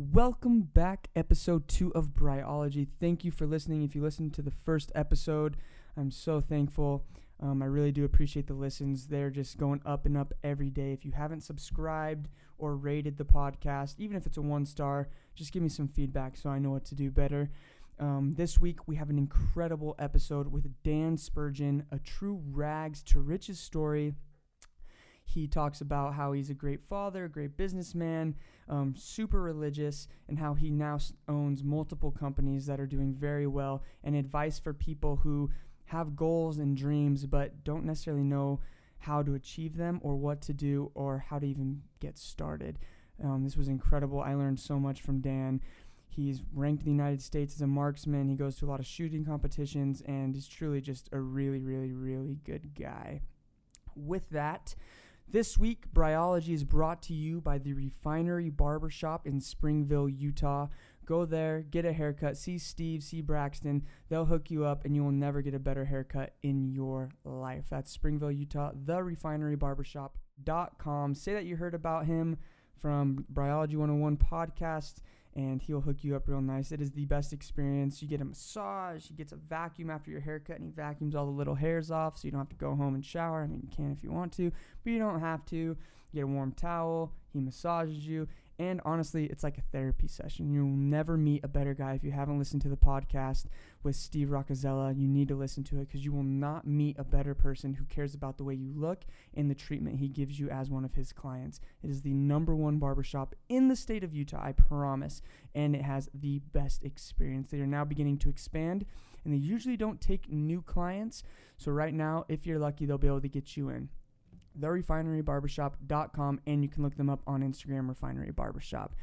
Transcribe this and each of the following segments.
Welcome back, episode two of Bryology. Thank you for listening. If you listened to the first episode, I'm so thankful. Um, I really do appreciate the listens. They're just going up and up every day. If you haven't subscribed or rated the podcast, even if it's a one star, just give me some feedback so I know what to do better. Um, this week, we have an incredible episode with Dan Spurgeon, a true rags to riches story. He talks about how he's a great father, a great businessman, um, super religious, and how he now owns multiple companies that are doing very well, and advice for people who have goals and dreams but don't necessarily know how to achieve them or what to do or how to even get started. Um, this was incredible. I learned so much from Dan. He's ranked in the United States as a marksman. He goes to a lot of shooting competitions, and he's truly just a really, really, really good guy. With that, this week, Bryology is brought to you by the Refinery Barbershop in Springville, Utah. Go there, get a haircut, see Steve, see Braxton. They'll hook you up, and you will never get a better haircut in your life. That's Springville, Utah, the refinerybarbershop.com. Say that you heard about him from Bryology 101 podcast, and he'll hook you up real nice. It is the best experience. You get a massage, he gets a vacuum after your haircut, and he vacuums all the little hairs off so you don't have to go home and shower. I mean, you can if you want to, but you don't have to. You get a warm towel, he massages you, and honestly, it's like a therapy session. You'll never meet a better guy if you haven't listened to the podcast with Steve Roccazella. You need to listen to it because you will not meet a better person who cares about the way you look and the treatment he gives you as one of his clients. It is the number one barbershop in the state of Utah, I promise, and it has the best experience. They are now beginning to expand, and they usually don't take new clients. So, right now, if you're lucky, they'll be able to get you in therefinerybarbershop.com, and you can look them up on Instagram, Refinery Barbershop.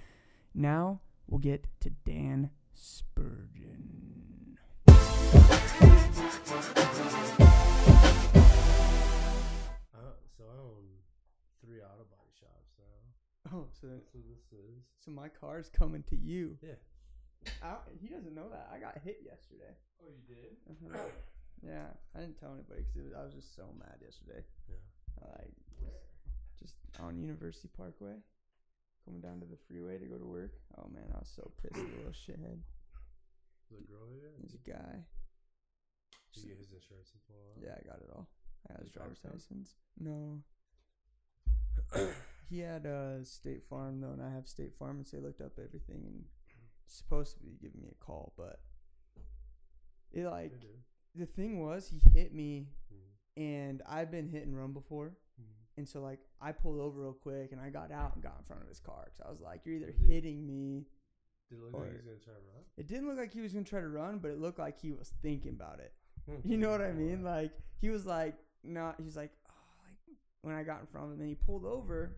Now we'll get to Dan Spurgeon. Uh, so I own three auto body shops now. Oh, so That's what this is. so my car's coming to you. Yeah. I, he doesn't know that. I got hit yesterday. Oh, you did? Uh-huh. yeah, I didn't tell anybody because I was just so mad yesterday. Yeah. Like just, just on University Parkway, coming down to the freeway to go to work. Oh man, I was so pissed, the little shithead. Was it a girl here? There's a guy. Did you get his insurance info? out? Yeah, I got it all. I got his driver's license. No. he had a State Farm though, and I have State Farm, and so they looked up everything and supposed to be giving me a call, but it like the thing was he hit me, Mhm. And I've been hit and run before, Mhm. and so like I pulled over real quick and I got out and got in front of his car because I was like, you're either he- hitting me. Did it look like he was gonna try to run? It didn't look like he was gonna try to run, but it looked like he was thinking about it. You know what I mean? Like he was like not. He's like, oh, like when I got in front of him, and he pulled over,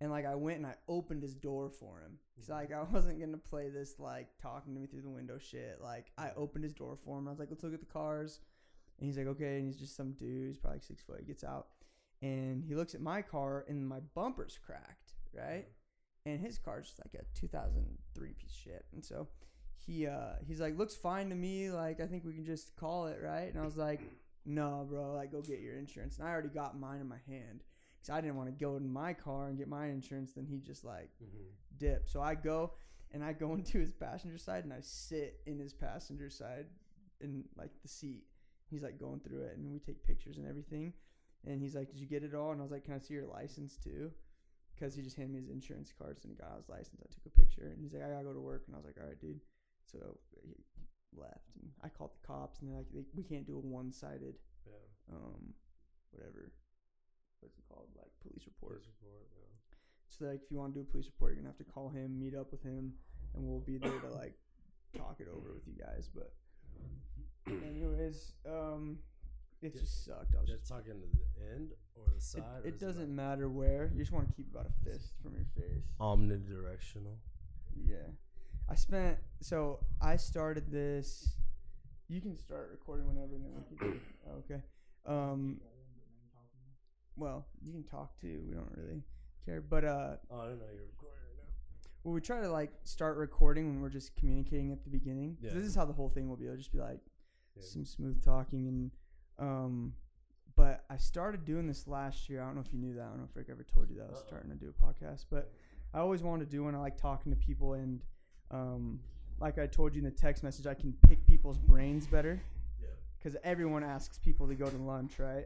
and like I went and I opened his door for him. He's like, I wasn't gonna play this like talking to me through the window shit. Like I opened his door for him. I was like, let's look at the cars, and he's like, okay. And he's just some dude. He's probably like six foot. He gets out, and he looks at my car, and my bumper's cracked, right? and his car's just like a 2003 piece of shit. And so he uh he's like, looks fine to me. Like I think we can just call it right. And I was like, no, bro. Like go get your insurance. And I already got mine in my hand because I didn't want to go in my car and get my insurance. Then he just like Mhm. dip. So I go and I go into his passenger side and I sit in his passenger side in like the seat. He's like going through it and we take pictures and everything. And he's like, "Did you get it all?" And I was like, "Can I see your license too?" Because he just handed me his insurance cards and he got his license. I took a picture and he's like, "I gotta go to work." And I was like, "All right, dude." So he left and I called the cops and they're like, they, "We can't do a one-sided, Yeah. um, whatever, what's it called, like police report." Police report. Yeah. So like if you want to do a police report, you're gonna have to call him, meet up with him, and we'll be there to like talk it over with you guys. But anyways, um, it Yeah. just sucked. I was Just just talking to the end or the it, side. or it is doesn't matter where. You just want to keep about a fist from your face. Omnidirectional. Yeah. I spent so I started this. You can start recording whenever, and then we can. okay. Um. Well, you can talk too. We don't really care, but uh, Oh, I don't know You're recording right now. Well, we try to like start recording when we're just communicating at the beginning. 'Cause Yeah. This is how the whole thing will be. It'll just be like Yeah. some smooth talking and um. But I started doing this last year. I don't know if you knew that. I don't know if Rick ever told you that I was starting to do a podcast. But I always wanted to do one. I like talking to people, and um, like I told you in the text message, I can pick people's brains better. Yeah. Because everyone asks people to go to lunch, right?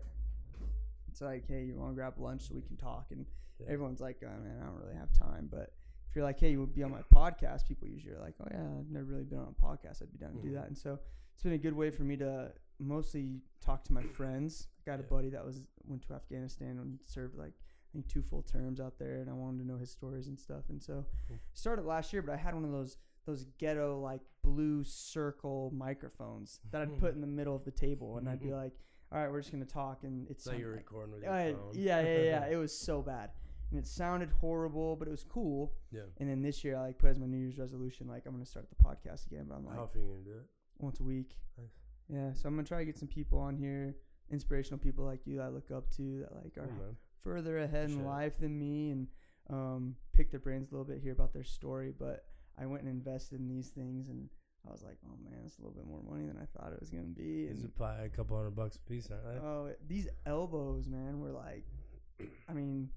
It's like, hey, you want to grab lunch so we can talk? And Yeah. everyone's like, oh, man, I don't really have time. But if you're like, hey, you would be on my podcast, people usually are like, oh, yeah, I've never really been on a podcast. I'd be down to do Mhm. that. And so it's been a good way for me to mostly talk to my friends. I got a buddy that was went to Afghanistan and served like I think two full terms out there, and I wanted to know his stories and stuff. And so Cool. started last year, but I had one of those those ghetto like blue circle microphones that I'd put in the middle of the table, and I'd be like, "All right, we're just gonna talk," and it's So you're recording with your I- phone. yeah, yeah, yeah. It was so bad, and it sounded horrible, but it was cool. yeah. And then this year, I like put as my New Year's resolution, like I'm gonna start the podcast again, but I'm like How often you gonna do it? once a week. Nice. Yeah, so I'm gonna try to get some people on here, inspirational people like you that I look up to, that like are man. further ahead in life than me, and um, pick their brains a little bit, hear about their story. But I went and invested in these things, and I was like, oh man, it's a little bit more money than I thought it was gonna be. Are And probably a couple hundred bucks a piece, aren't they? oh, these elbows, man, were like, I mean.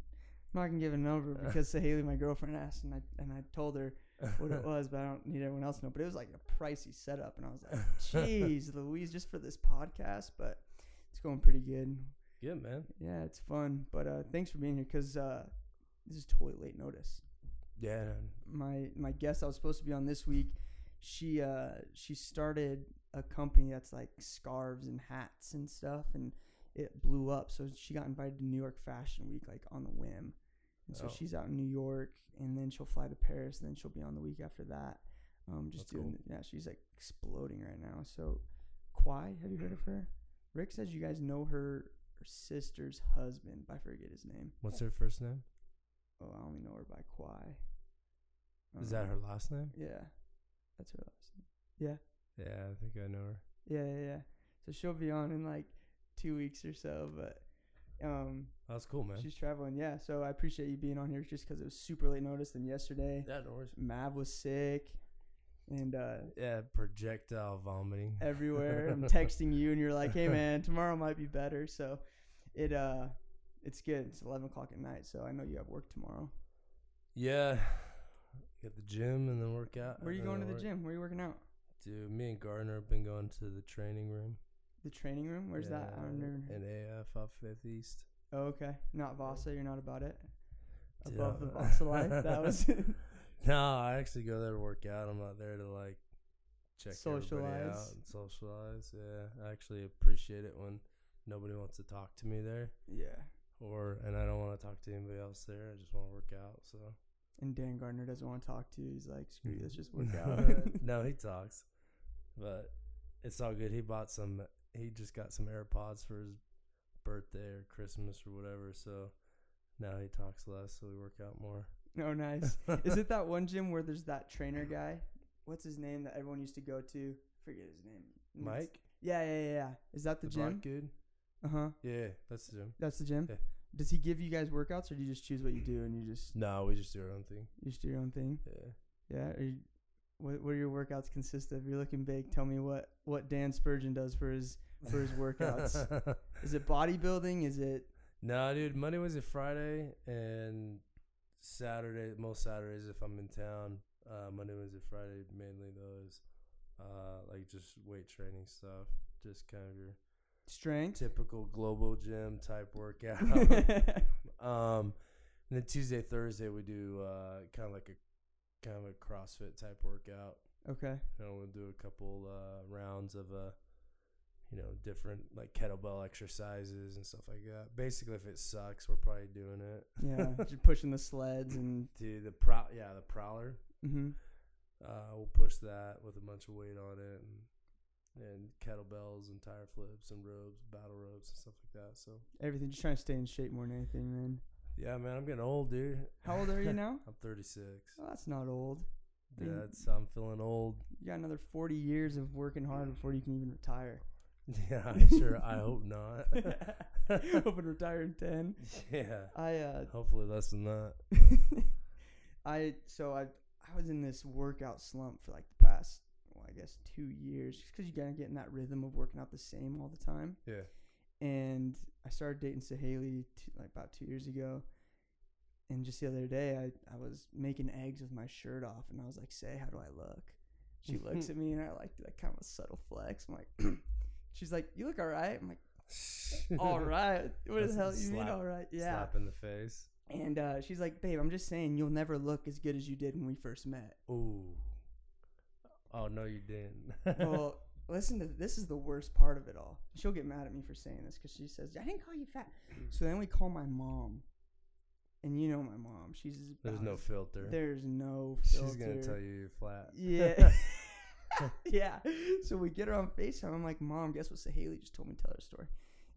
I'm not gonna give a number because Haley, my girlfriend, asked, and I and I told her what it was, but I don't need everyone else to know. But it was like a pricey setup, and I was like, "Jeez, Louise, just for this podcast." But it's going pretty good. Good man. Yeah, it's fun. But uh, thanks for being here, cause uh, this is totally late notice. Yeah. My my guest I was supposed to be on this week, she uh she started a company that's like scarves and hats and stuff, and it blew up. So she got invited to New York Fashion Week like on the whim. And so Oh. she's out in New York, and then she'll fly to Paris, and then she'll be on the week after that. Um, just That's doing, cool. yeah, she's like exploding right now. So, Kwai, have you heard of her? Rick says you guys know her, her sister's husband. I forget his name. What's her first name? Oh, I only know her by Kwai. Is that Um, her last name? Yeah, that's her last name. Yeah, Yeah, I think I know her. yeah, yeah, yeah. So she'll be on in like two weeks or so, but um, That's cool, man. she's traveling. Yeah, so I appreciate you being on here just because it was super late notice. than yesterday, Yeah, no worries. Mav was sick, and uh, Yeah, projectile vomiting. everywhere. I'm texting you, and you're like, "Hey, man, tomorrow might be better." So it uh, it's good. It's 11 o'clock at night, so I know you have work tomorrow. Yeah. Get the gym and then work out. Where are you going to the work. gym? Where are you working out? Dude, me and Gardner have been going to the training room. The training room? Where's that? I don't. In AF off Fifth East. Oh, okay. Not Vasa. You're not about it. Above the Vasa life. That was no, I actually go there to work out. I'm not there to like check everybody out and socialize. Yeah, I actually appreciate it when nobody wants to talk to me there, yeah. or and I don't want to talk to anybody else there. I just want to work out. So And Dan Gardner doesn't want to talk to you. He's like, screw you, let's just work out. no, he talks, but it's all good. He bought some. He just got some AirPods for his birthday or Christmas or whatever. So now he talks less, so we work out more. oh, nice. Is it that one gym where there's that trainer guy? What's his name that everyone used to go to? Forget his name. Mike, Yeah, yeah, yeah, yeah. Is that the, the gym? black dude? Uh huh. Yeah, that's the gym. That's the gym. Yeah. Does he give you guys workouts, or do you just choose what you do and you just No, we just do our own thing. you just do your own thing? Yeah. Yeah. Are you, what what do your workouts consist of? You're looking big. Tell me what what Dan Spurgeon does for his for his workouts. Is it bodybuilding? Is it no, dude. Monday, was Wednesday, Friday, and Saturday. Most Saturdays, if I'm in town, uh, Monday, Wednesday, Friday, mainly those, uh, like just weight training stuff. Just kind of your strength? typical Globo Gym type workout. um, and then Tuesday, Thursday, we do uh, kind of like a kind of a CrossFit type workout. okay. You know, we'll do a couple uh, rounds of uh, you know, different like kettlebell exercises and stuff like that. Basically, if it sucks, we're probably doing it. Yeah. just pushing the sleds and. Dude, the prow, yeah, the prowler. Mm-hmm. Uh, we'll push that with a bunch of weight on it and and kettlebells and tire flips and ropes, battle ropes and stuff like that. So Everything. Just trying to stay in shape more than anything, man. Yeah, man, I'm getting old, dude. How old are you now? I'm 36. Well, that's not old. Yeah, mean- I'm feeling old. You got another 40 years of working hard before you can even retire. Yeah, I sure. I hope not. Hoping to retire in 10. yeah, I uh hopefully less than that. I so I I was in this workout slump for like the past well, I guess 2 years just cuz you got to get in that rhythm of working out the same all the time. Yeah, And I started dating Sahaley t- like about 2 years ago. and just the other day, I, I was making eggs with my shirt off, and I was like, "Say, how do I look?" She looks at me, and I like like kind of a subtle flex. I'm like, she's like, "You look all right." I'm like, "All right, what the hell you mean all right?" Yeah. Slap in the face. And uh, she's like, "Babe, I'm just saying, you'll never look as good as you did when we first met." Ooh. Oh no, you didn't. well, listen to this is the worst part of it all. She'll get mad at me for saying this because she says I didn't call you fat. So then we call my mom, and you know my mom. She's There's no filter. There's no. Filter. She's gonna tell you you're flat. Yeah. yeah. So we get her on FaceTime. I'm like, Mom, guess what Haley just told me to tell her story.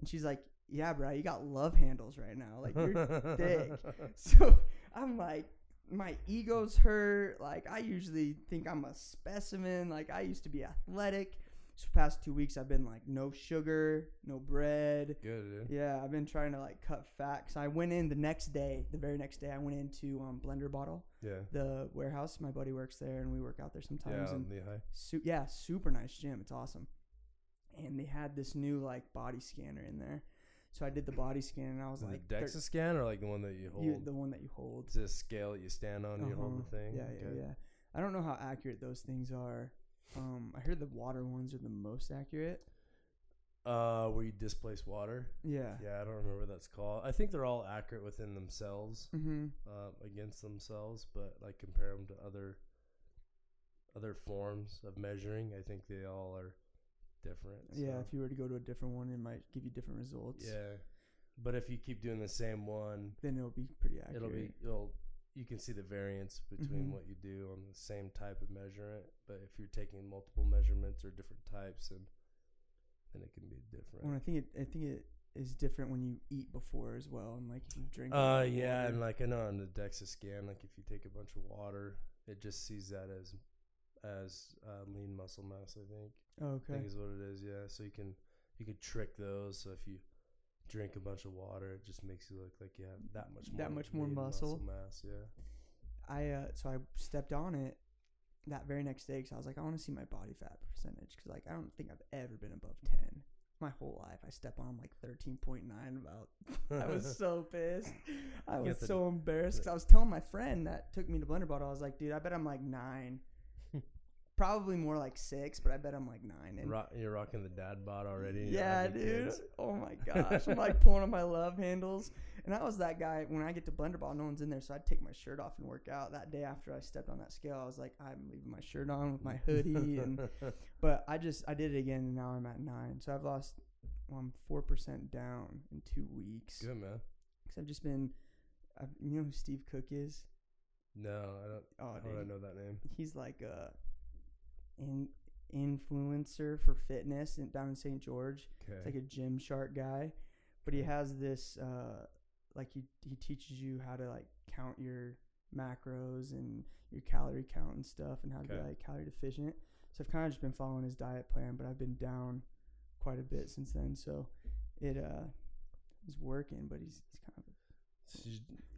And she's like, Yeah, bro, you got love handles right now. Like you're thick. So I'm like, my ego's hurt. Like I usually think I'm a specimen. Like I used to be athletic. So past two weeks I've been like no sugar, no bread. Good, dude. Yeah, I've been trying to like cut fat. Cause I went in the next day, the very next day, I went into um, Blender Bottle, Yeah. the warehouse. My buddy works there, and we work out there sometimes. Yeah, and Lehi. Su- yeah, super nice gym. It's awesome. And they had this new like body scanner in there. So I did the body scan and I was like, the thir- DEXA scan or like the one that you hold? you, the one that you hold. Is it a scale that you stand on and you hold Uh-huh. the thing? Yeah, yeah, Okay. yeah. I don't know how accurate those things are. Um, I heard the water ones are the most accurate. Uh, where you displace water. Yeah. Yeah, I don't remember what that's called. I think they're all accurate within themselves, Mm-hmm. uh, against themselves, but like compare them to other other forms of measuring, I think they all are different. Yeah. If you were to go to a different one, it might give you different results. yeah. But if you keep doing the same one, Then it'll be pretty accurate. it'll be it'll you can see the variance between Mhm. what you do on the same type of measurement. But if you're taking multiple measurements or different types, and then it can be different. Well, I think it. I think it is different when you eat before as well, and like if you drink. Uh, yeah, water. and like I know on the DEXA scan, like if you take a bunch of water, it just sees that as as uh, lean muscle mass. I think. Oh, I okay. think is what it is. Yeah, so you can you can trick those. So if you drink a bunch of water, it just makes you look like you have that much more That much more lean muscle. mass. Yeah. I uh, so I stepped on it that very next day because I was like, I want to see my body fat percentage because like I don't think I've ever been above ten my whole life. I step on like thirteen point nine. About I was so pissed. I was the- so embarrassed because I was telling my friend that took me to Blender Bottle. I was like, dude, I bet I'm like nine. Probably more like six, but I bet I'm like nine. And Ro- you're rocking the dad bod already. yeah, dude. kids. Oh my gosh. I'm like pulling on my love handles. And I was that guy when I get to Blender Bottle, no one's in there, so I'd take my shirt off and work out. That day after I stepped on that scale, I was like, I'm leaving my shirt on with my hoodie and but I just I did it again and now I'm at nine. So I've lost well, I'm four percent down in two weeks. Good man. Cause I've just been I've, you know who Steve Cook is? No, I don't. Oh, I don't know that name? He's like a in influencer for fitness in, down in St. George. Okay. It's like a Gymshark guy, but he has this uh, like he he teaches you how to like count your macros and your calorie count and stuff, and how to be like calorie deficient. So I've kind of just been following his diet plan, but I've been down quite a bit since then. So it uh is working, but he's he's kind of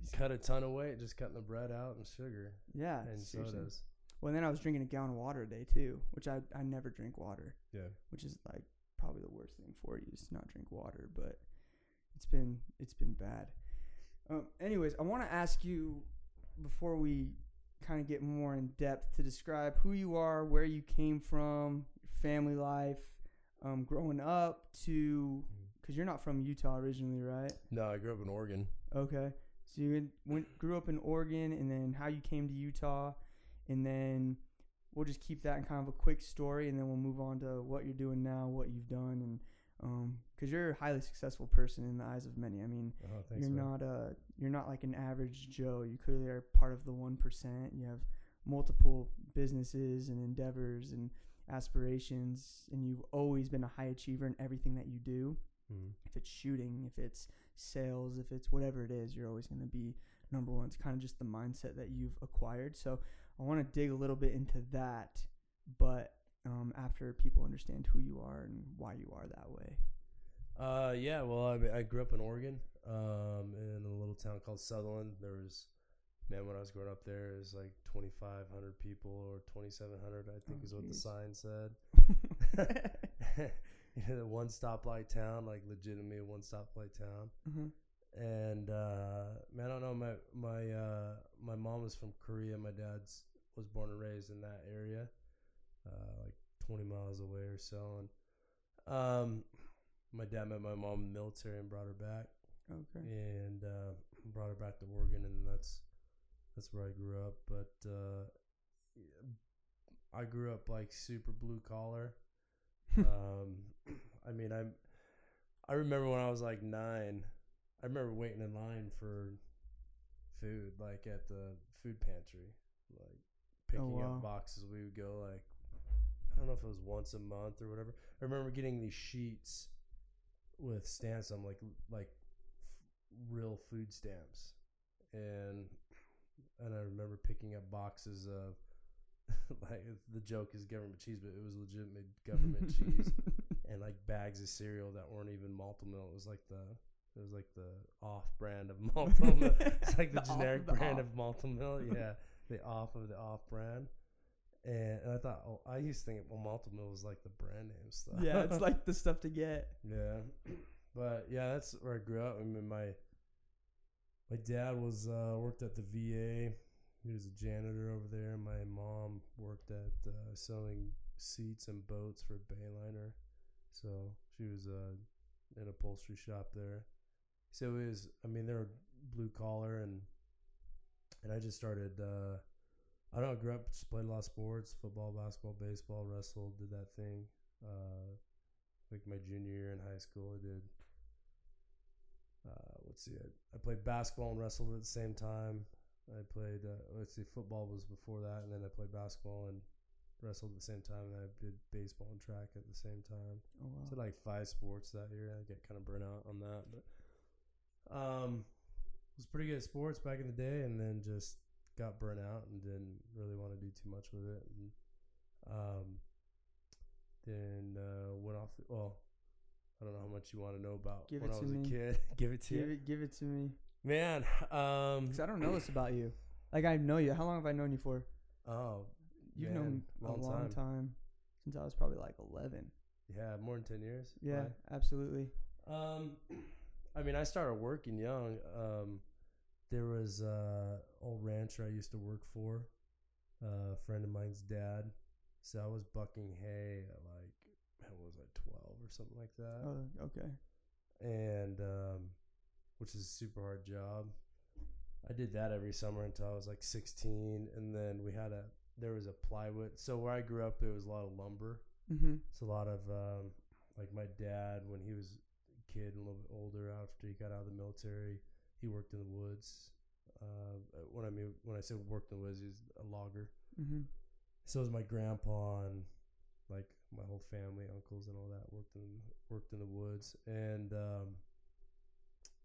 So cut a ton of weight, just cutting the bread out and sugar yeah and sodas. Well, then I was drinking a gallon of water a day too, which I I never drink water. Yeah. which is like probably the worst thing for you is to not drink water but it's been it's been bad um, anyways i want to ask you before we kind of get more in depth to describe who you are where you came from your family life um, growing up to because you're not from utah originally right No, I grew up in Oregon. okay so you went grew up in oregon and then how you came to utah and then we'll just keep that in kind of a quick story and then we'll move on to what you're doing now what you've done and because you're a highly successful person in the eyes of many i mean Oh, thanks, you're man. not a you're not like an average joe you clearly are part of the 1% you have multiple businesses and endeavors and aspirations and you've always been a high achiever in everything that you do Mhm. if it's shooting, if it's sales, if it's whatever it is, you're always going to be number one. It's kind of just the mindset that you've acquired. So I want to dig a little bit into that, but um, after people understand who you are and why you are that way. Uh, yeah. Well, I, I grew up in Oregon, um, in a little town called Sutherlin. There was, man, when I was growing up there, it was like 2,500 people or 2,700, I think Oh, is what the sign said. you know, the one stoplight town, like legitimately a one stoplight town. Mhm. And uh, man, I don't know. My my uh, my mom was from Korea. My dad's was born and raised in that area, uh, like twenty miles away or so. And um, my dad met my mom in the military and brought her back, Okay. and uh, brought her back to Oregon, and that's that's where I grew up. But uh, I grew up like super blue collar. um, I mean, I'm. I remember when I was like nine. I remember waiting in line for food, like at the food pantry, like oh, picking wow. up boxes. We would go like I don't know if it was once a month or whatever. I remember getting these sheets with stamps on, like like f- real food stamps, and and I remember picking up boxes of like the joke is government cheese, but it was legitimate government cheese and like bags of cereal that weren't even Malt-O-Meal. It was like the it was like the off brand of meal. It's like the, The generic of the brand off. of Malt-O-Meal. Yeah, the off of the off brand. And, and I thought, oh, I used to think well, Malt-O-Meal was like the brand name stuff. yeah, it's like the stuff to get. yeah, but yeah, that's where I grew up. I mean, my my dad was uh, worked at the VA. He was a janitor over there. My mom worked at uh, selling seats and boats for Bayliner. So she was uh, in upholstery shop there. So it was, I mean, they were blue collar and and I just started. Uh, I don't know. Grew up, just played a lot of sports: football, basketball, baseball, wrestled, did that thing. Uh, like my junior year in high school, I did. Uh, let's see, I, I played basketball and wrestled at the same time. I played, uh, let's see, football was before that, and then I played basketball and wrestled at the same time, and I did baseball and track at the same time. Oh wow. So like five sports that year. I get kind of burnt out on that, but um, was pretty good at sports back in the day, and then just got burnt out and didn't really want to do too much with it. And um, then uh, went off. Well, I don't know how much you want to know about Give when it I was me. a kid. Give it to Give you, it, give it to me. man. Um, Cause I don't know this about you. Like I know you. How long have I known you for? oh, You've Man, known me a long long time. time. Since I was probably like eleven. yeah, more than ten years. Yeah, Right. absolutely. Um, I mean, I started working young. Um, there was a old rancher I used to work for, uh, a friend of mine's dad. So I was bucking hay at like, how was I, twelve or something like that, Oh, okay. and um, which is a super hard job. I did that every summer until I was like sixteen, and then we had a there was a plywood. So where I grew up, there was a lot of lumber. Mm-hmm. It's a lot of um, like my dad when he was kid and a little bit older after he got out of the military, he worked in the woods. Uh, when I mean when I say worked in the woods, he's a logger. Mm-hmm. So was my grandpa and like my whole family, uncles and all that worked in worked in the woods. And um,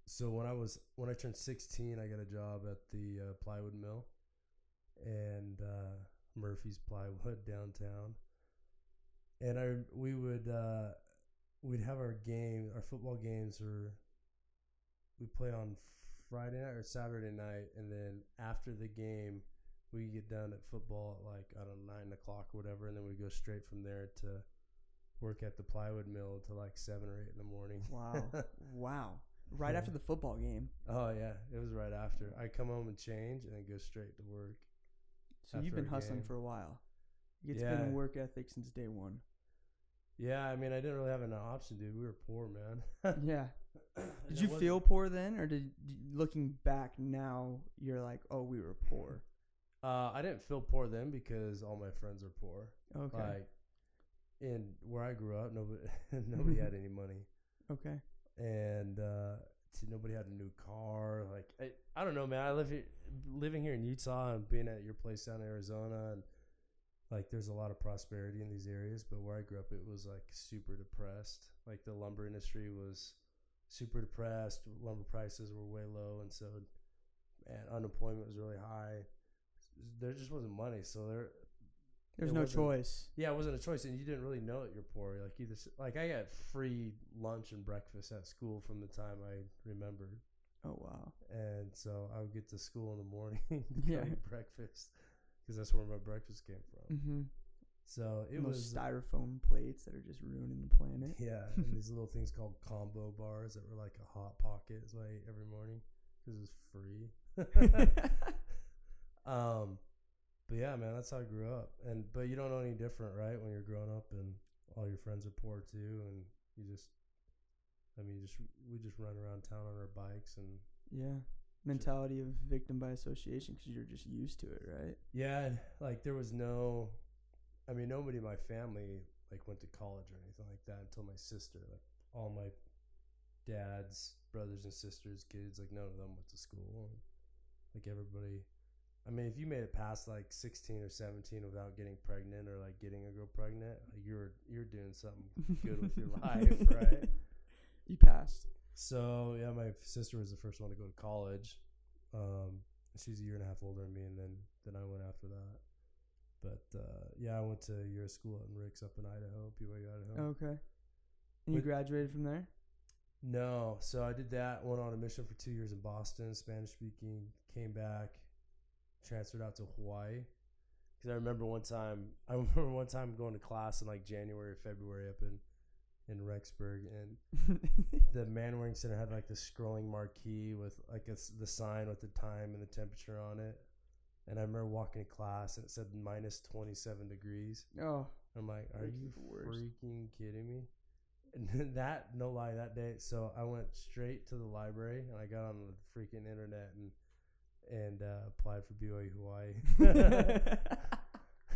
so when I was when I turned sixteen, I got a job at the uh, plywood mill and uh, Murphy's Plywood downtown. And I we would uh, we'd have our game, our football games, or we play on Friday night or Saturday night, and then after the game, we get done at football at like I don't know nine o'clock or whatever, and then we go straight from there to work at the plywood mill until like seven or eight in the morning. Wow. wow. Right Yeah. after the football game. oh yeah, it was right after. I come home and change, and then go straight to work. So you've been hustling game. for a while. It's Yeah. been a work ethic since day one. Yeah, I mean, I didn't really have an option, dude. We were poor, man. Yeah. Did you feel poor then, or did looking back now you're like, oh, we were poor? Uh, I didn't feel poor then because all my friends are poor. Okay. Like, in where I grew up, nobody nobody had any money, okay. and uh, nobody had a new car. Like, I, I don't know, man. I live here, living here in Utah and being at your place down in Arizona, and like, there's a lot of prosperity in these areas. But where I grew up, it was like super depressed. Like, the lumber industry was super depressed. Lumber prices were way low, and so, and unemployment was really high. There just wasn't money, so there There's no choice. yeah, it wasn't a choice, and you didn't really know that you're poor. Like either, like I got free lunch and breakfast at school from the time I remembered, Oh wow. and so I would get to school in the morning to Yeah. breakfast because that's where my breakfast came from. Mm-hmm. So it And was styrofoam plates that are just ruining the planet. yeah, and these little things called combo bars that were like a hot pocket is what I ate every morning because it was free. um, but yeah, man, that's how I grew up. And but you don't know any different, right? When you're growing up and all your friends are poor too, and you just, I mean, just we just run around town on our bikes and yeah. Mentality of victim by association because you're just used to it, right? yeah, like there was no, I mean, nobody in my family like went to college or anything like that until my sister. Like all my dad's brothers and sisters, kids, like none of them went to school. Like everybody, I mean, if you made it past like 16 or 17 without getting pregnant or like getting a girl pregnant, like you're you're doing something good with your life, right? You passed. So yeah, my sister was the first one to go to college. Um, she's a year and a half older than me, and then then I went after that. But uh, yeah, I went to year of school in Ricks up in Idaho, BYU, Idaho. Okay. And you graduated from there? No, so I did that. Went on a mission for two years in Boston, Spanish speaking. Came back, transferred out to Hawaii. Because I remember one time, I remember one time going to class in like January or February up in in Rexburg, and the Manwaring Center had like the scrolling marquee with like a the sign with the time and the temperature on it. And I remember walking to class and it said minus 27 degrees. oh, I'm like, are you freaking kidding me? And that, no lie, that day. So I went straight to the library and I got on the freaking internet and and uh, applied for BYU Hawaii.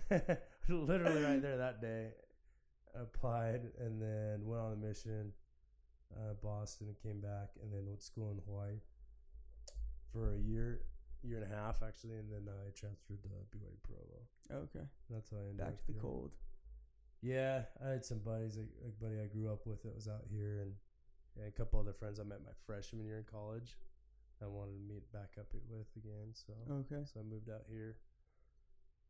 Literally right there that day, applied and then went on a mission, uh, Boston, and came back and then went to school in Hawaii for a year, year and a half actually, and then I transferred to BYU Provo. okay. That's how I ended Back up to the here. cold. Yeah, I had some buddies, like a buddy I grew up with that was out here, and, and a couple other friends I met my freshman year in college. I wanted to meet back up with again, so Okay. so I moved out here.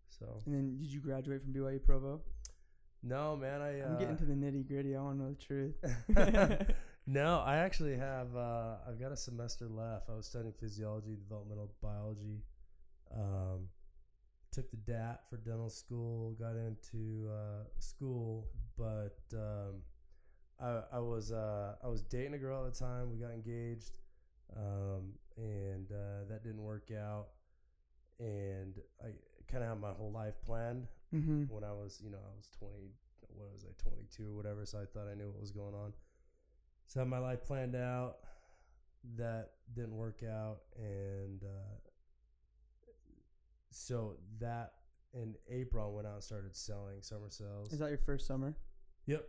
So And then did you graduate from BYU Provo? No, man, I uh, I'm getting to the nitty gritty. I want to know the truth. no, I actually have. Uh, I've got a semester left. I was studying physiology, developmental biology. Um, took the DAT for dental school. Got into uh, school, but um, I, I was uh, I was dating a girl at the time. We got engaged, um, and uh, that didn't work out. And I kind of had my whole life planned mm-hmm. when I was, you know, I was 20, what was I, 22 or whatever. So I thought I knew what was going on. So I had my life planned out. That didn't work out. And uh, so that in April, I went out and started selling summer sales. Is that your first summer? Yep.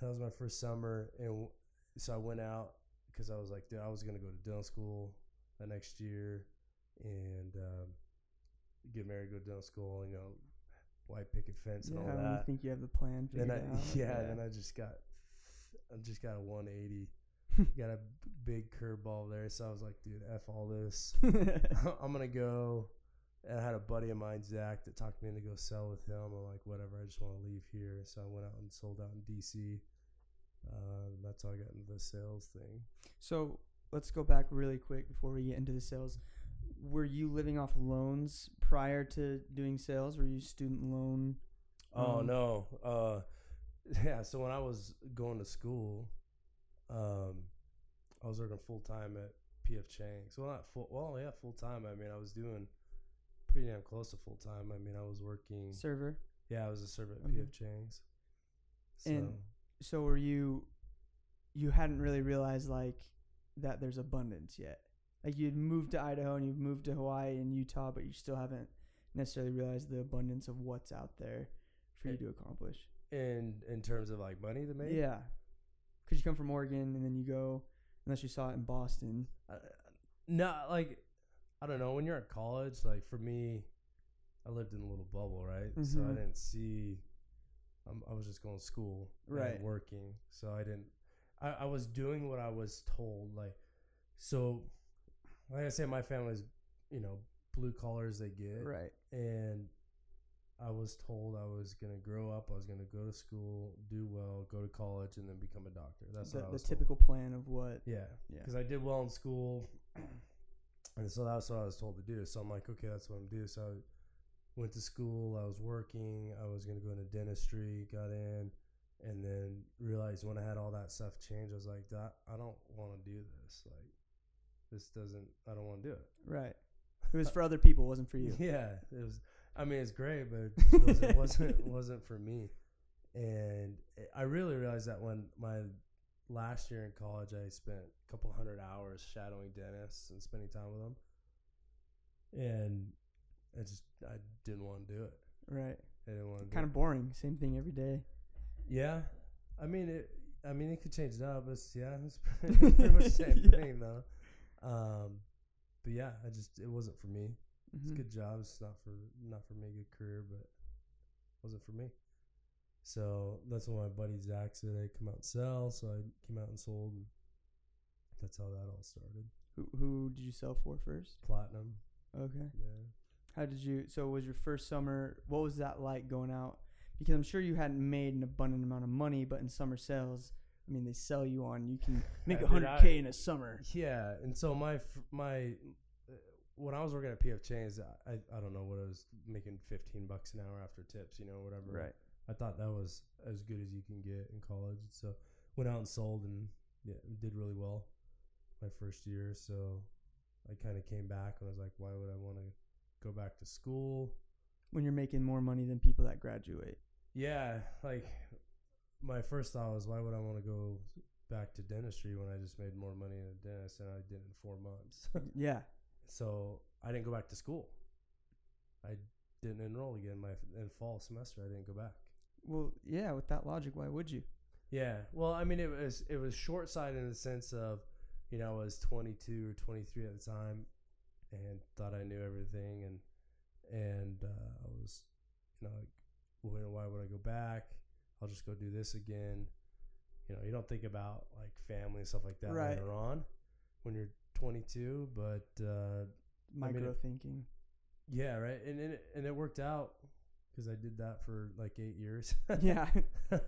That was my first summer. And so I went out because I was like, dude, I was going to go to dental school the next year and um, get married, go to dental school, you know, white picket fence and yeah, all that. think you have the plan Then I, out. yeah, then I just got, I just got a 180, got a big curveball there. So I was like, dude, f all this. I'm gonna go. And I had a buddy of mine, Zach, that talked me into go sell with him. I'm like, whatever, I just want to leave here. So I went out and sold out in DC. Uh, that's how I got into the sales thing. so let's go back really quick before we get into the sales. Were you living off loans prior to doing sales? Were you student loan? Oh Um, no. Uh, yeah. So when I was going to school, um, I was working full time at PF Chang. So not full. Well, yeah, full time. I mean, I was doing pretty damn close to full time. I mean, I was working. server? Yeah, I was a server at Okay. PF Chang's. So And- So were you? You hadn't really realized like that there's abundance yet. Like you'd moved to Idaho and you've moved to Hawaii and Utah, but you still haven't necessarily realized the abundance of what's out there for you to accomplish. in in terms of like money to make. Yeah, because you come from Oregon and then you go, unless you saw it in Boston. Uh, no, like I don't know. When you're at college, like for me, I lived in a little bubble, right? So I Mhm. didn't see. Um, I was just going to school, Right. And working. So I didn't. I, I was doing what I was told. Like, so, like I say, my family's, you know, blue collar as they get, Right. and I was told I was gonna grow up. I was gonna go to school, do well, go to college, and then become a doctor. That's the the was told. typical plan of what. Yeah, Yeah. because I did well in school, and so that's what I was told to do. So I'm like, okay, that's what I'm doing. So I went to school. I was working. I was gonna go into dentistry. Got in, and then realized when I had all that stuff change, I was like, I don't want to do this. Like, this doesn't. I don't want to do it. Right. It was uh, for other people, it wasn't for you. Yeah, it was. I mean, it's great, but it just wasn't wasn't, wasn't for me. And I really realized that when my last year in college, I spent a couple hundred hours shadowing dentists and spending time with them, and I just I didn't want to do it. Right. I didn't want to. Kind of boring. Same thing every day. Yeah, I mean it. I mean it could change it up, but it's, yeah, it's pretty, pretty much the same Yeah. thing though. Um, but yeah, I just it wasn't for me. It's a Mhm. good job. It's not for not for me. Good career, but wasn't for me. So that's when my buddy Zach said I'd come out and sell. So I came out and sold, and that's how that all started. Who, who did you sell for first? Platinum. Okay. Yeah. How did you? So was your first summer? What was that like going out? Because I'm sure you hadn't made an abundant amount of money, but in summer sales, I mean, they sell you on you can make I a mean, hundred k in a summer. Yeah, and so my my uh, when I was working at PF Chang's, I I don't know what I was making fifteen bucks an hour after tips, you know, whatever. Right. I thought that was as good as you can get in college. So went out and sold and yeah, did really well my first year. So I kind of came back and I was like, why would I want to go back to school? When you're making more money than people that graduate. Yeah, like my first thought was, why would I want to go back to dentistry when I just made more money in a dentist and I did in four months? Yeah. so I didn't go back to school. I didn't enroll again my in fall semester. I didn't go back. Well, yeah. With that logic, why would you? Yeah. Well, I mean, it was it was short sighted in the sense of, you know, I was 22 or 23 at the time, and thought I knew everything, and and uh, I was, you know, like, well, why would I go back? I'll just go do this again. You know, you don't think about like family and stuff like that Right. later on when you're 22, but uh, I mean, Micro thinking. yeah, right, and and it, and it worked out because I did that for like eight years. yeah.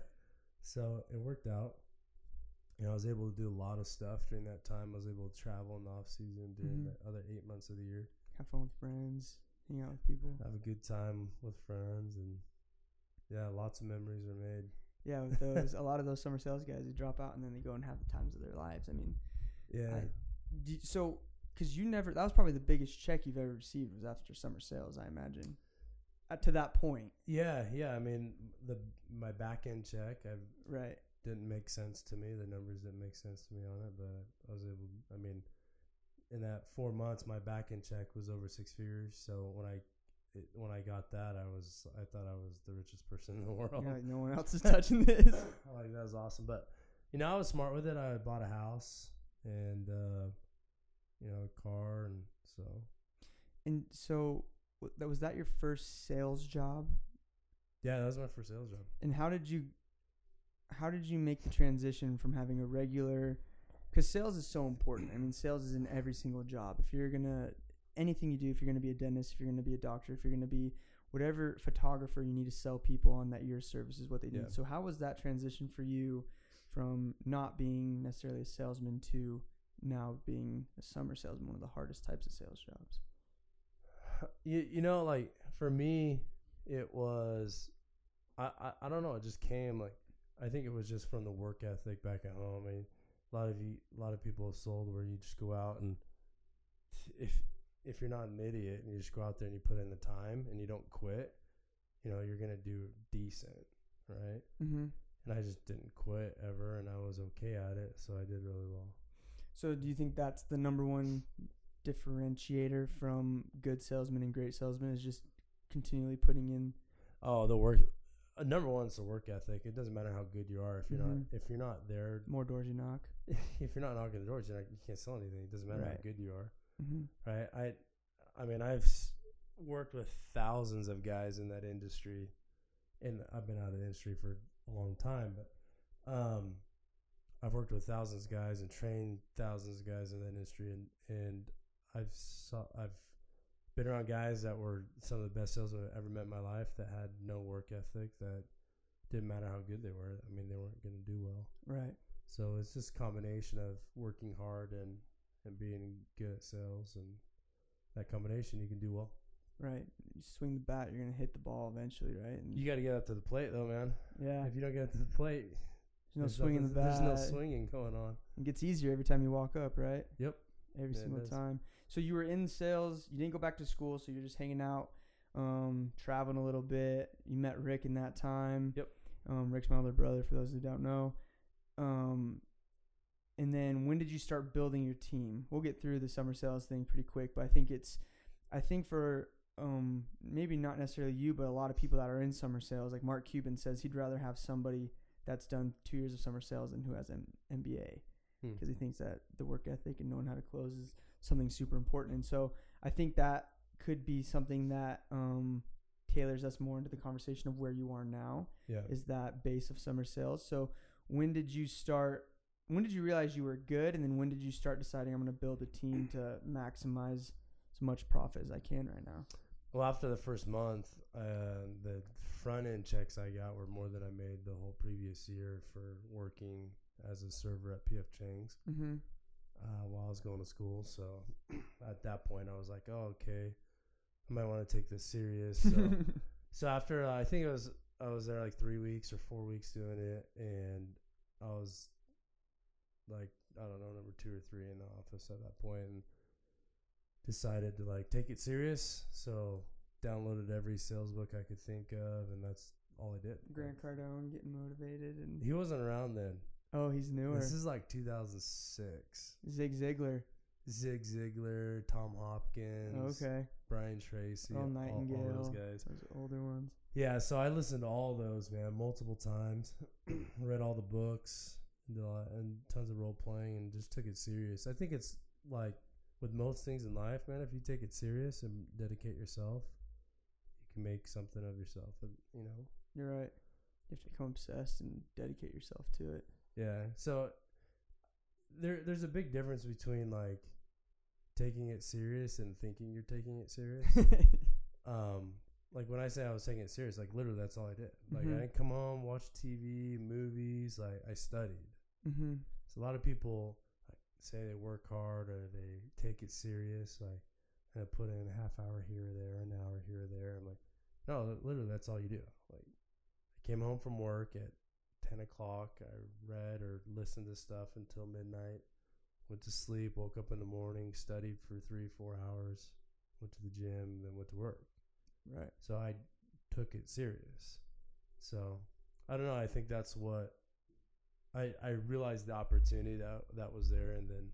so it worked out. You know, I was able to do a lot of stuff during that time. I was able to travel in the off season during Mhm. the other eight months of the year. Have fun with friends. Hang out with people. Have a good time with friends, and yeah, lots of memories are made. Yeah, with those, a lot of those summer sales guys, they drop out and then they go and have the times of their lives. I mean, Yeah, I- do, so because you never, that was probably the biggest check you've ever received was after summer sales, I imagine. Uh, to that point, yeah, yeah. I mean, the my back end check, I right? didn't make sense to me. The numbers didn't make sense to me on it, but I was able. I mean, in that four months, my back end check was over six figures. So when I it, when I got that, I was I thought I was the richest person in the world. You're no one else is touching this. Like that was awesome, but you know I was smart with it. I bought a house and uh, you know a car, and so And so, that was that your first sales job? yeah, that was my first sales job. And how did you, how did you make the transition from having a regular? Because sales is so important. I mean, sales is in every single job. If you're gonna anything you do, if you're gonna be a dentist, if you're gonna be a doctor, if you're gonna be whatever photographer, you need to sell people on that your service is what they Yeah. need. So how was that transition for you from not being necessarily a salesman to now being a summer salesman, one of the hardest types of sales jobs? You you know like for me, it was I, I I don't know. It just came like I think it was just from the work ethic back at home. I mean, a lot of you a lot of people have sold where you just go out and if if you're not an idiot and you just go out there and you put in the time and you don't quit, you know you're gonna do decent, right? Mm-hmm. and I just didn't quit ever, and I was okay at it, so I did really well. So do you think that's the number one differentiator from good salesmen and great salesmen is just continually putting in Oh, the work. Uh, number one is the work ethic. It doesn't matter how good you are if you're Mhm. not if you're not there. more doors you knock? if you're not knocking the doors, you're not, you can't sell anything. It doesn't matter Right. how good you are, Mm-hmm. right? I, I mean, I've worked with thousands of guys in that industry, and I've been out of the industry for a long time, but um, I've worked with thousands of guys and trained thousands of guys in that industry, and and I've saw I've been around guys that were some of the best salesmen I've ever met in my life that had no work ethic that didn't matter how good they were. I mean, they weren't going to do well. Right. So it's just a combination of working hard and and being good at sales and that combination you can do well. Right. You swing the bat, you're gonna hit the ball eventually, right? And You got to get up to the plate though, man. yeah, If you don't get up to the plate, there's no there's swinging the bat. There's no swinging going on. It gets easier every time you walk up, right? Yep. Every Yeah, single time. So you were in sales. You didn't go back to school, so you're just hanging out, um, traveling a little bit. You met Rick in that time. Yep. Um, Rick's my older brother, for those who don't know. Um, and then when did you start building your team? We'll get through the summer sales thing pretty quick, but I think it's, I think for um maybe not necessarily you, but a lot of people that are in summer sales, like Mark Cuban says, he'd rather have somebody that's done two years of summer sales than who has an MBA Hmm. because he thinks that the work ethic and knowing how to close is something super important. And so I think that could be something that um, tailors us more into the conversation of where you are now Yeah. is that base of summer sales. So when did you start? When did you realize you were good, and then when did you start deciding I'm going to build a team to maximize as much profit as I can right now? Well, after the first month, uh, the front end checks I got were more than I made the whole previous year for working as a server at PF Chang's Mm-hmm. uh, while I was going to school. So at that point, I was like, oh, okay, I might want to take this serious. So, so after uh, I think it was I was there like three weeks or four weeks doing it, and I was like I don't know number two or three in the office at that point, and decided to like take it serious. So downloaded every sales book I could think of, and that's all I did. Grant Cardone getting motivated, and He wasn't around then. oh, he's newer. This is like 2006. Zig Ziglar. Zig Ziglar, Tom Hopkins, Okay, Brian Tracy, Earl all, all Nightingale. those guys. those older ones. Yeah, so I listened to all those, man, multiple times. Read all the books did a lot- and tons of role playing and just took it serious. I think it's like with most things in life, man, if you take it serious and dedicate yourself, you can make something of yourself, you know. You're right. You have to become obsessed and dedicate yourself to it. Yeah. So there there's a big difference between like taking it serious and thinking you're taking it serious. um like when I say I was taking it serious, like literally that's all I did. Like Mhm. I didn't come home, watch TV, movies, like I studied. Mm-hmm. So a lot of people like, say they work hard or they take it serious, like and put in a half hour here or there, an hour here or there. I'm like, no, literally that's all you do. Like I came home from work at ten o'clock. I read or listened to stuff until midnight. Went to sleep. Woke up in the morning. Studied for three, four hours. Went to the gym. Then went to work. Right. So I took it serious. So I don't know. I think that's what I I realized the opportunity that that was there, and then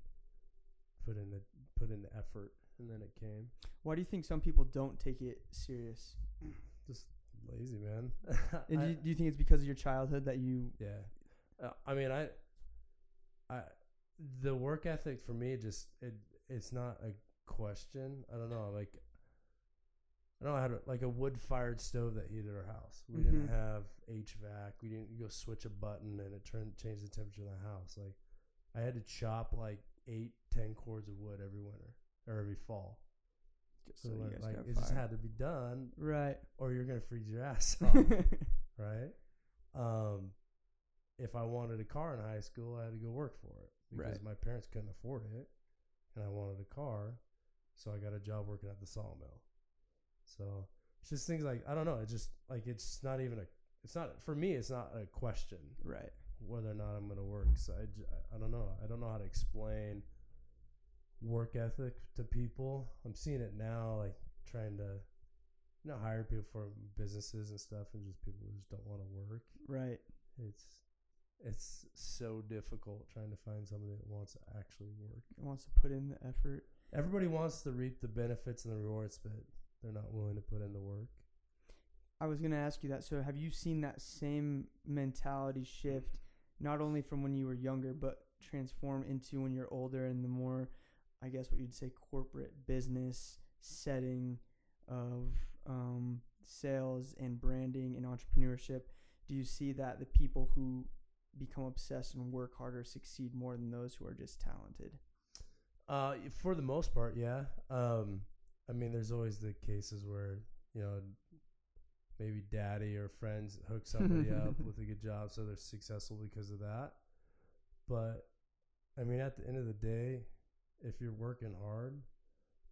put in the put in the effort, and then it came. Why do you think some people don't take it serious? Just lazy, man. And do, you, do you think it's because of your childhood that you? Yeah, uh, I mean, I, I, the work ethic for me just it it's not a question. I don't know, like, I don't know how to like a wood fired stove that heated our house. We didn't Mhm. have HVAC. We didn't go switch a button and it turned change the temperature of the house. Like, I had to chop like eight, ten cords of wood every winter or every fall. Just So so like, like, it just had to be done, right. or you're gonna freeze your ass off right? Um, if I wanted a car in high school, I had to go work for it because Right. my parents couldn't afford it, and I wanted a car, so I got a job working at the sawmill. So it's just things like I don't know. It just like it's not even a. It's not for me. It's not a question right. whether or not I'm gonna work. So I, j- I don't know. I don't know how to explain work ethic to people. I'm seeing it now, like trying to, you know, hire people for businesses and stuff, and just people who just don't want to work. Right. It's it's so difficult trying to find somebody that wants to actually work. Wants to put in the effort. Everybody wants to reap the benefits and the rewards, but they're not willing to put in the work. I was gonna ask you that. So have you seen that same mentality shift, not only from when you were younger, but transform into when you're older and the more, I guess what you'd say, corporate business setting of um, sales and branding and entrepreneurship? Do you see that the people who become obsessed and work harder succeed more than those who are just talented? Uh, for the most part, yeah. Um, I mean, there's always the cases where you know maybe daddy or friends hook somebody up with a good job, so they're successful because of that. But I mean, at the end of the day, if you're working hard,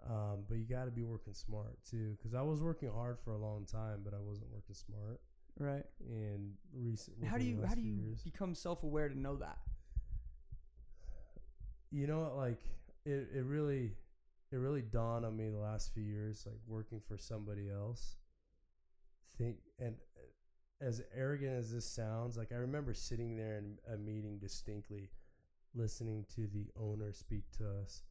Um, but you got to be working smart too, because I was working hard for a long time, but I wasn't working smart. Right. And recent. How do you how do you years- become self aware to know that? you know what, like it, it really it really dawned on me the last few years like working for somebody else think and uh, as arrogant as this sounds like i remember sitting there in a meeting distinctly listening to the owner speak to us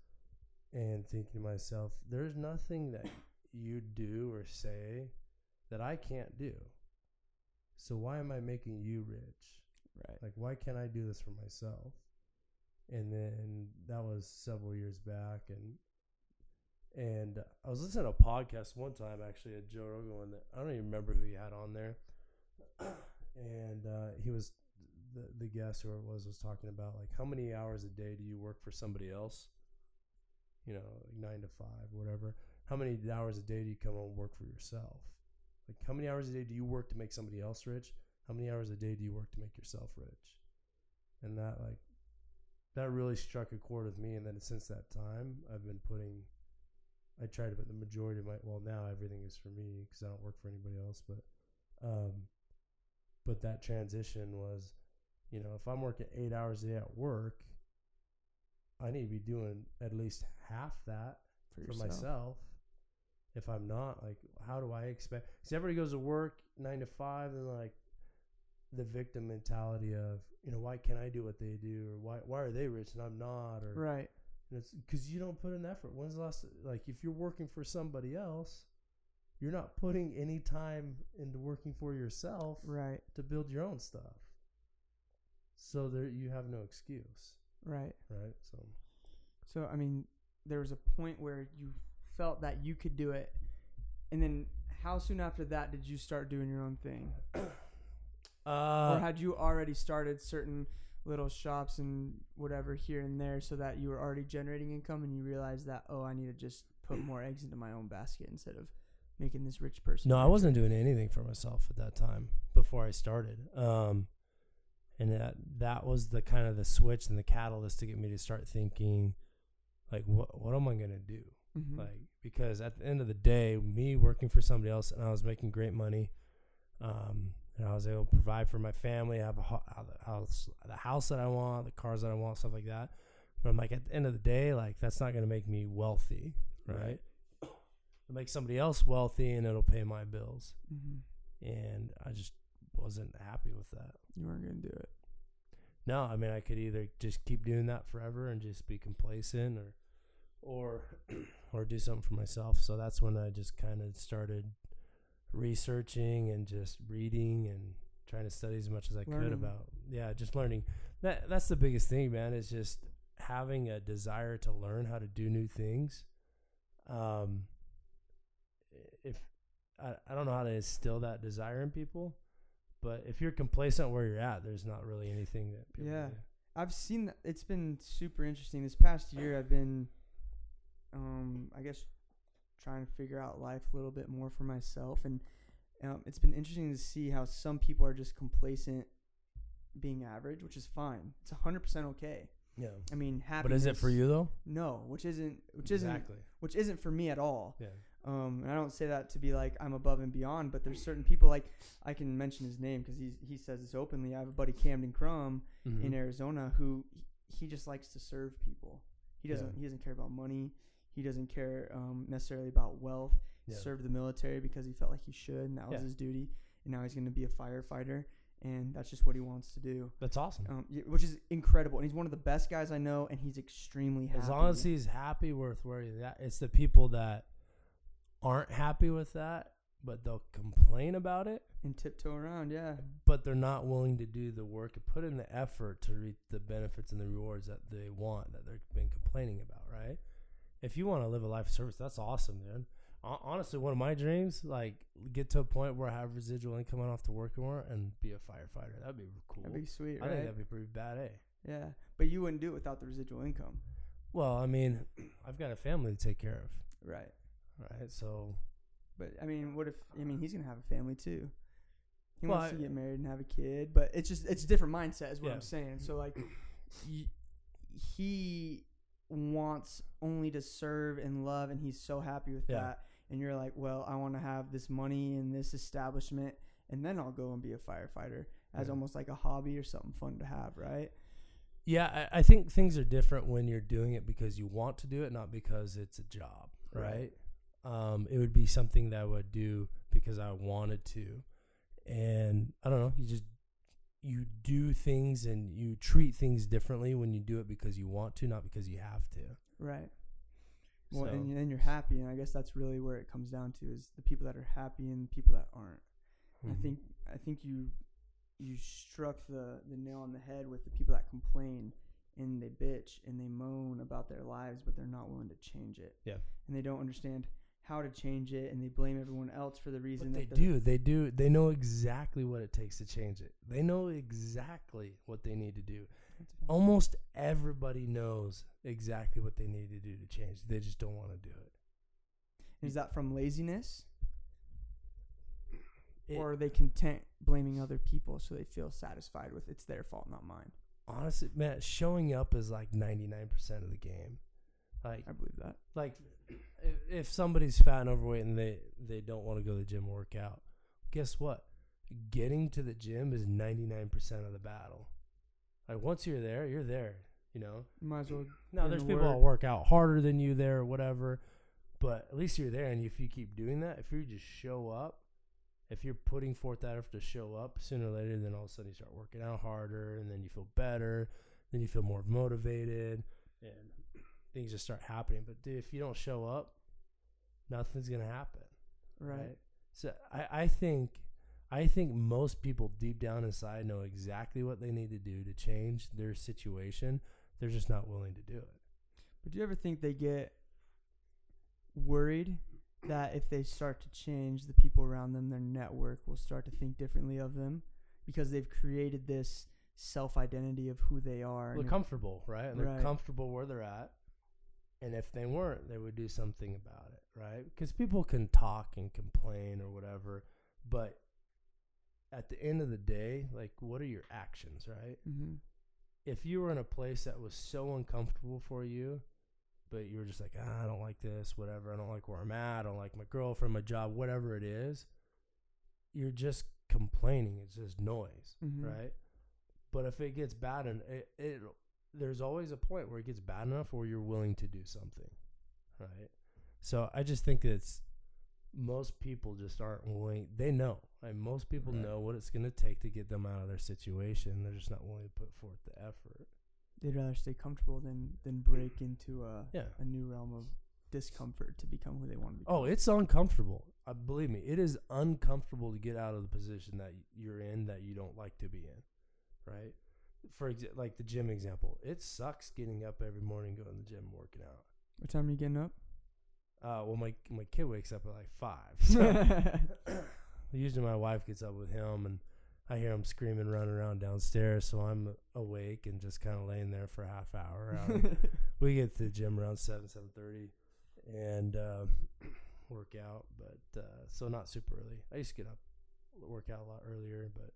and thinking to myself there's nothing that you do or say that i can't do so why am i making you rich Right. like, why can't I do this for myself? And then that was several years back, and and I was listening to a podcast one time, actually, at Joe Rogan. One that I don't even remember who he had on there, and uh, he was the the guest who it was was talking about like how many hours a day do you work for somebody else? You know, like nine to five, whatever. How many hours a day do you come home and work for yourself? Like, how many hours a day do you work to make somebody else rich? how many hours a day do you work to make yourself rich and that like that really struck a chord with me and then since that time i've been putting i try to put the majority of my well now everything is for me because i don't work for anybody else but um but that transition was you know if i'm working eight hours a day at work i need to be doing at least half that For, for myself. If I'm not, like, how do I expect? Because everybody goes to work nine to five, and like the victim mentality of, you know, why can't I do what they do, or why why are they rich and I'm not, or Right. And it's because you don't put an effort. When's the last like if you're working for somebody else, you're not putting any time into working for yourself Right. to build your own stuff. So there, you have no excuse, Right. right? So So I mean, there was a point where you felt that you could do it, and then how soon after that did you start doing your own thing, uh, or had you already started certain little shops and whatever here and there, so that you were already generating income, and you realized that oh, I need to just put more eggs into my own basket instead of making this rich person. No, I wasn't doing anything for myself at that time before I started. Um, and that that was the kind of the switch and the catalyst to get me to start thinking, like, what what am I gonna do? Mhm. Like, because at the end of the day, me working for somebody else and I was making great money, um, I was able to provide for my family, have a the house, the house that I want, the cars that I want, stuff like that. But I'm like, at the end of the day, like, that's not gonna make me wealthy, right? Right. It'll make somebody else wealthy and it'll pay my bills Mhm. and I just wasn't happy with that. you weren't gonna do it. No, I mean I could either just keep doing that forever and just be complacent or or or do something for myself. So that's when I just kind of started researching and just reading and trying to study as much as I could about yeah, just learning. That that's the biggest thing, man, is just having a desire to learn how to do new things. Um if I, I don't know how to instill that desire in people, but if you're complacent where you're at, there's not really anything that people Yeah. do. I've seen. It's been super interesting. This past year, I've been, um, I guess, trying to figure out life a little bit more for myself, and um, it's been interesting to see how some people are just complacent, being average, which is fine. It's hundred percent okay. Yeah. I mean, happy. But is it for you though? No, which isn't, which isn't, exactly. which isn't for me at all. Yeah. Um, and I don't say that to be like I'm above and beyond, but there's certain people like I can mention his name because he's he says this openly. I have a buddy Camden Crum Mhm. in Arizona who he just likes to serve people. He doesn't Yeah. he doesn't care about money. He doesn't care um, necessarily about wealth. He served the military because he felt like he should, and that was Yeah. his duty. And now he's going to be a firefighter, and that's just what he wants to do, That's awesome. um, which is incredible. And he's one of the best guys I know, and he's extremely happy. As long as he's happy with where he's at, it's the people that aren't happy with that, but they'll complain about it, and tiptoe around, yeah, but they're not willing to do the work and put in the effort to reap the benefits and the rewards that they want that they've been complaining about, right? If you want to live a life of service, that's awesome, man. Honestly, one of my dreams, like get to a point where I have residual income enough to work more and be a firefighter. That'd be cool. that'd be sweet, I think that'd be pretty bad, eh? yeah, but you wouldn't do it without the residual income, Well, I mean, I've got a family to take care of, right? right? So But I mean, what if? I mean, he's gonna have a family too. He Well, wants to get married and have a kid, but it's just it's a different mindset, is what Yeah. I'm saying. So like, y- he wants only to serve and love and he's so happy with Yeah. that and you're like well i want to have this money and this establishment and then i'll go and be a firefighter as Yeah. almost like a hobby or something fun to have right Yeah, I, I think things are different when you're doing it because you want to do it, not because it's a job, right? Right. Um, it would be something that I would do because I wanted to, and I don't know. You just you do things and you treat things differently when you do it because you want to, not because you have to. right well So- and then you're happy and i guess that's really where it comes down to is the people that are happy and the people that aren't I Mhm. think I think you you struck the the nail on the head with the people that complain and they bitch and they moan about their lives, but they're not willing to change it. Yeah. and they don't understand how to change it, and they blame everyone else for the reason they do. They do. They know exactly what it takes to change it. They know exactly what they need to do. Almost everybody knows exactly what they need to do to change. They just don't want to do it. Is that from laziness, It- or are they content blaming other people so they feel satisfied with it's their fault, not mine? honestly, man, showing up is like ninety nine percent of the game. Like, I believe that. like if, if somebody's fat and overweight and they they don't want to go to the gym and work out, guess what? Getting to the gym is ninety nine percent of the battle. Like once you're there, you're there. You know. Might as well. Now there's the people that work. work out harder than you there or whatever, but at least you're there. And if you keep doing that, if you just show up, if you're putting forth that effort to show up, sooner or later, then all of a sudden you start working out harder, and then you feel better, then you feel more motivated, and things just start happening. But dude, if you don't show up, nothing's gonna happen. Right. So I, I think I think most people deep down inside know exactly what they need to do to change their situation. They're just not willing to do it. But do you ever think they get worried that if they start to change, the people around them, their network, will start to think differently of them because they've created this self identity of who they are? They're comfortable, right? And they're Right. comfortable where they're at. And if they weren't, they would do something about it, right? Because people can talk and complain or whatever, but at the end of the day, like, what are your actions, right? Mhm. if you were in a place that was so uncomfortable for you, but you were just like, ah, I don't like this, whatever, I don't like where I'm at, I don't like my girlfriend, my job, whatever it is, you're just complaining. It's just noise, Mhm. right? But if it gets bad and it, it, there's always a point where it gets bad enough where you're willing to do something, right? So I just think it's most people just aren't willing. They know, like most people Right. know what it's going to take to get them out of their situation. They're just not willing to put forth the effort. They'd rather stay comfortable than than break into a Yeah. a new realm of discomfort to become who they want to be. Oh, it's uncomfortable. Uh, believe me, it is uncomfortable to get out of the position that you're in that you don't like to be in, right? For exa- like the gym example, it sucks getting up every morning, going to the gym, working out. What time are you getting up? Uh, well, my my kid wakes up at like five. So usually my wife gets up with him, and I hear him screaming, running around downstairs. So I'm awake and just kind of laying there for a half hour. Um, we get to the gym around seven seven thirty, and uh, work out. But uh, so not super early. I used to get up, work out a lot earlier, but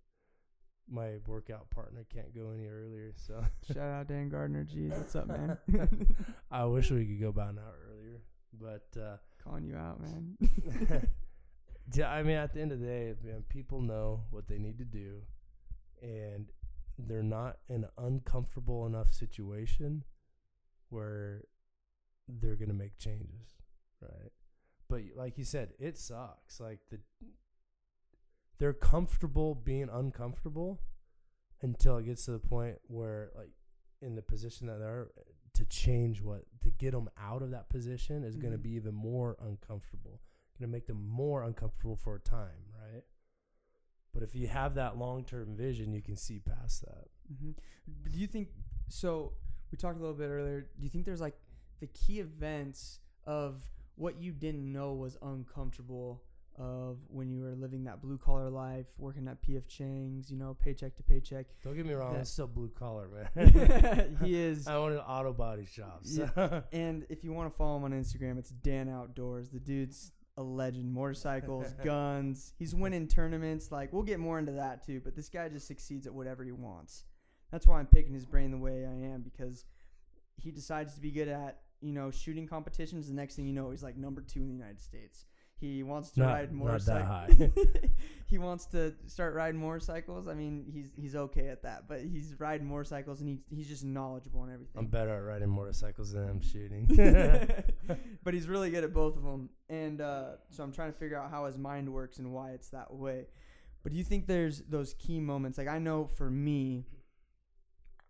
my workout partner can't go any earlier. So Shout out Dan Gardner. Jeez, what's up, man? I wish we could go about an hour earlier, but. Uh, Calling you out, man. Yeah, I mean, at the end of the day, man, people know what they need to do, and they're not in an uncomfortable enough situation where they're gonna make changes, right? But like you said, it sucks. Like the they're comfortable being uncomfortable until it gets to the point where, like, in the position that they're to change what to get them out of that position is going to be even more uncomfortable going to make them more uncomfortable for a time, right? But if you have that long term vision, you can see past that. hmm Do you think so? We talked a little bit earlier. Do you think there's like the key events of what you didn't know was uncomfortable of when you were living that blue collar life, working at PF Chang's, you know, paycheck to paycheck? Don't get me wrong, That- I'm still blue collar, man. he is. I own an auto body shop. So. And if you want to follow him on Instagram, it's Dan Outdoors. The dude's a legend. Motorcycles, guns. He's winning tournaments. Like we'll get more into that too. But this guy just succeeds at whatever he wants. That's why I'm picking his brain the way I am because he decides to be good at you know shooting competitions. The next thing you know, he's like number two in the United States. He wants to Not- ride not that motorcycles. he wants to start riding motorcycles. I mean, he's he's okay at that, but he's riding motorcycles and he's he's just knowledgeable and everything. I'm better at riding motorcycles than I'm shooting. but he's really good at both of them, and uh, so I'm trying to figure out how his mind works and why it's that way. But do you think there's those key moments? Like I know for me,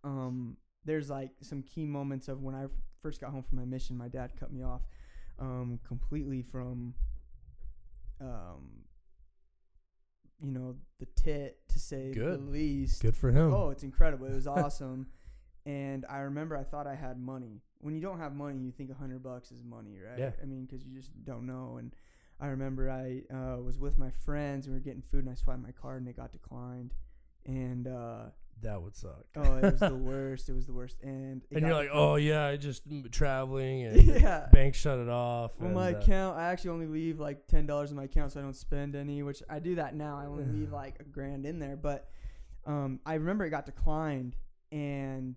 um, there's like some key moments of when I first got home from my mission. My dad cut me off um, completely from, um, you know, the tit to say the Good. least. Good for him. Oh, it's incredible. It was awesome. and I remember I thought I had money. When you don't have money, you think a hundred bucks is money, right? Yeah. I mean, because you just don't know. And I remember I uh, was with my friends. And we were getting food, and I swiped my card, and it got declined. And uh, that would suck. oh, it was the worst. It was the worst. And and you're like, oh yeah, I just traveling and yeah. bank shut it off. Well, my uh, account, I actually only leave like ten dollars in my account, so I don't spend any. Which I do that now. I only leave like a grand in there, but um, I remember it got declined, and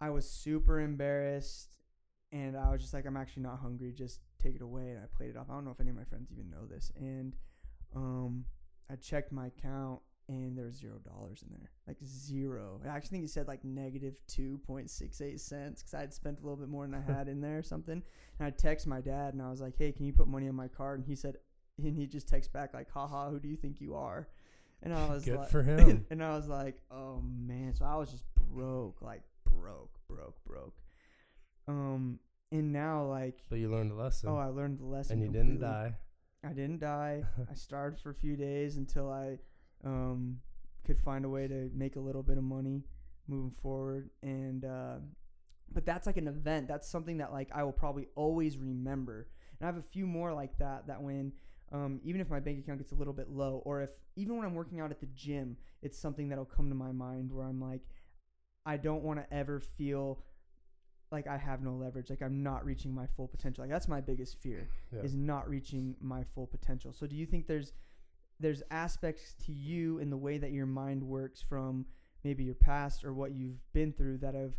I was super embarrassed, and I was just like, I'm actually not hungry. Just take it away, and I played it off. I don't know if any of my friends even know this, and um, I checked my account. And there was zero dollars in there, like zero. I actually think it said like negative two point six eight cents because I had spent a little bit more than I had in there or something. And I text my dad and I was like, "Hey, can you put money on my card?" And he said, and he just texts back like, "Haha, who do you think you are?" And I was Good like, for him. and I was like, "Oh man!" So I was just broke, like broke, broke, broke. Um, and now like, But you learned a lesson, oh, I learned the lesson. and you didn't die. I didn't die. I starved for a few days until I um, could find a way to make a little bit of money moving forward. And uh, but that's like an event. That's something that like I will probably always remember. And I have a few more like that. That when um, even if my bank account gets a little bit low, or if even when I'm working out at the gym, it's something that'll come to my mind where I'm like, I don't want to ever feel like I have no leverage, like I'm not reaching my full potential. Like that's my biggest fear Yeah. is not reaching my full potential. So do you think there's there's aspects to you in the way that your mind works from maybe your past or what you've been through that have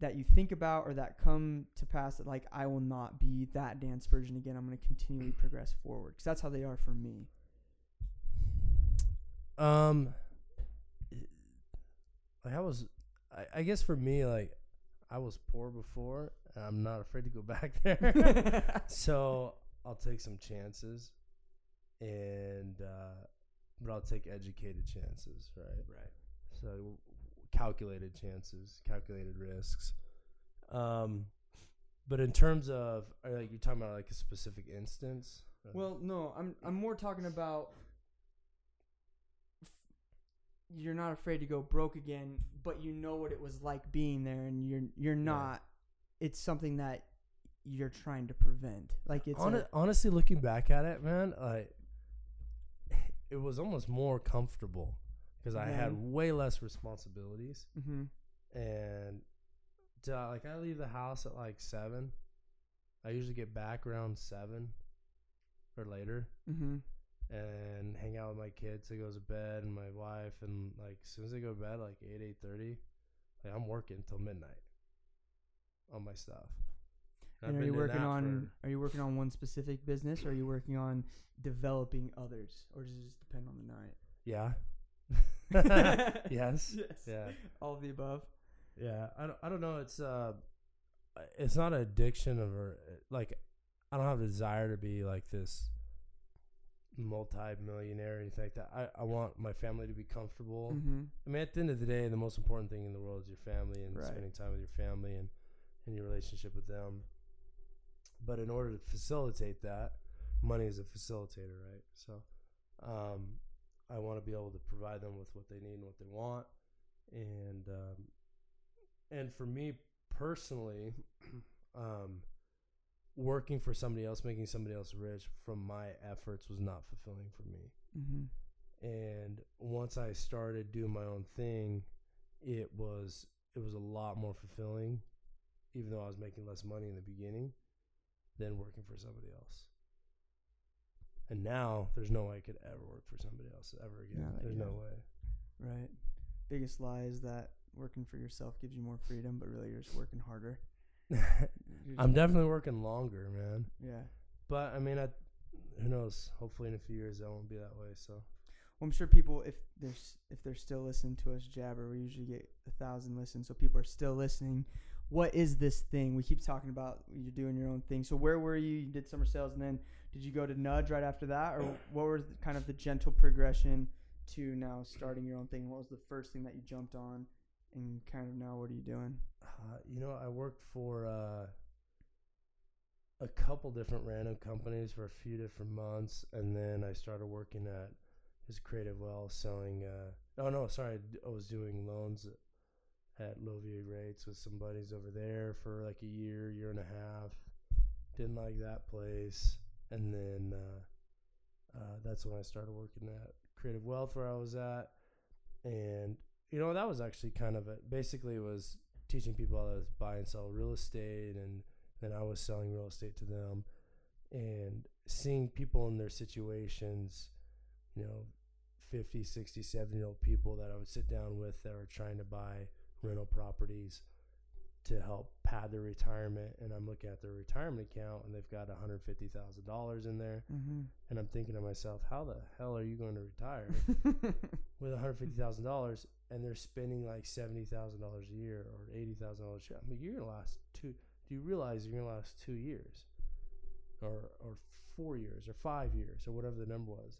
that you think about or that come to pass that like I will not be that Dan Spurgeon again. I'm going to continually progress forward because that's how they are for me. Um, like I was, I, I guess for me, like I was poor before, and I'm not afraid to go back there. so I'll take some chances, and uh, but I'll take educated chances, right? right. So calculated chances, calculated risks. Um, but in terms of, are like you talking about like a specific instance? Well, no, I'm I'm more talking about you're not afraid to go broke again, but you know what it was like being there, and you're you're not. It's something that you're trying to prevent. Like it's Hon- a, honestly, looking back at it, man, like it was almost more comfortable because I had way less responsibilities, hmm and like I leave the house at like seven. I usually get back around seven or later, hmm and hang out with my kids. They goes to bed, and my wife, and like as soon as they go to bed, like eight eight thirty, like I'm working till midnight on my stuff. And are you working on for- are you working on one specific business, or are you working on developing others, or does it just depend on the night? yeah. yes. Yes. Yeah. All of the above. Yeah, I don't, I don't know. It's uh, it's not an addiction of or like, I don't have a desire to be like this multi-millionaire or anything like that. I, I want my family to be comfortable. Mm-hmm. I mean, at the end of the day, the most important thing in the world is your family and Right. spending time with your family and and your relationship with them. But in order to facilitate that, money is a facilitator, right? So, um, I want to be able to provide them with what they need and what they want, and um, and for me personally, um, working for somebody else, making somebody else rich from my efforts was not fulfilling for me. Mm-hmm. And once I started doing my own thing, it was it was a lot more fulfilling, even though I was making less money in the beginning than working for somebody else. And now there's no way I could ever work for somebody else ever again. There's no way. Right. Biggest lie is that working for yourself gives you more freedom, but really you're just working harder. You're I'm definitely working longer, man. yeah. But I mean, I, who knows? Hopefully, in a few years, that won't be that way. So Well, I'm sure people, if they're if they're still listening to us jabber, we usually get a thousand listens, so people are still listening. What is this thing? We keep talking about you're doing your own thing. So where were you? You did summer sales, and then did you go to Nudge right after that, or what was kind of the gentle progression to now starting your own thing? What was the first thing that you jumped on, and kind of now what are you doing? Uh, you know, I worked for uh, a couple different random companies for a few different months, and then I started working at this Creative Wealth selling. Uh, oh no, sorry, I was doing loans at low VA rates with some buddies over there for like a year, year and a half. Didn't like that place, and then uh, uh, that's when I started working at Creative Wealth where I was at, and you know that was actually kind of it. Basically, it was teaching people how to buy and sell real estate and then I was selling real estate to them and seeing people in their situations, you know, 50, 60, 70 year old people that I would sit down with that were trying to buy rental properties to help pad their retirement. And I'm looking at their retirement account and they've got $150,000 in there. Mm-hmm. And I'm thinking to myself, how the hell are you going to retire? with $150,000 and they're spending like $70,000 a year or $80,000 a year. I mean, you're going to last two. Do you realize you're going to last two years or, or four years or five years or whatever the number was?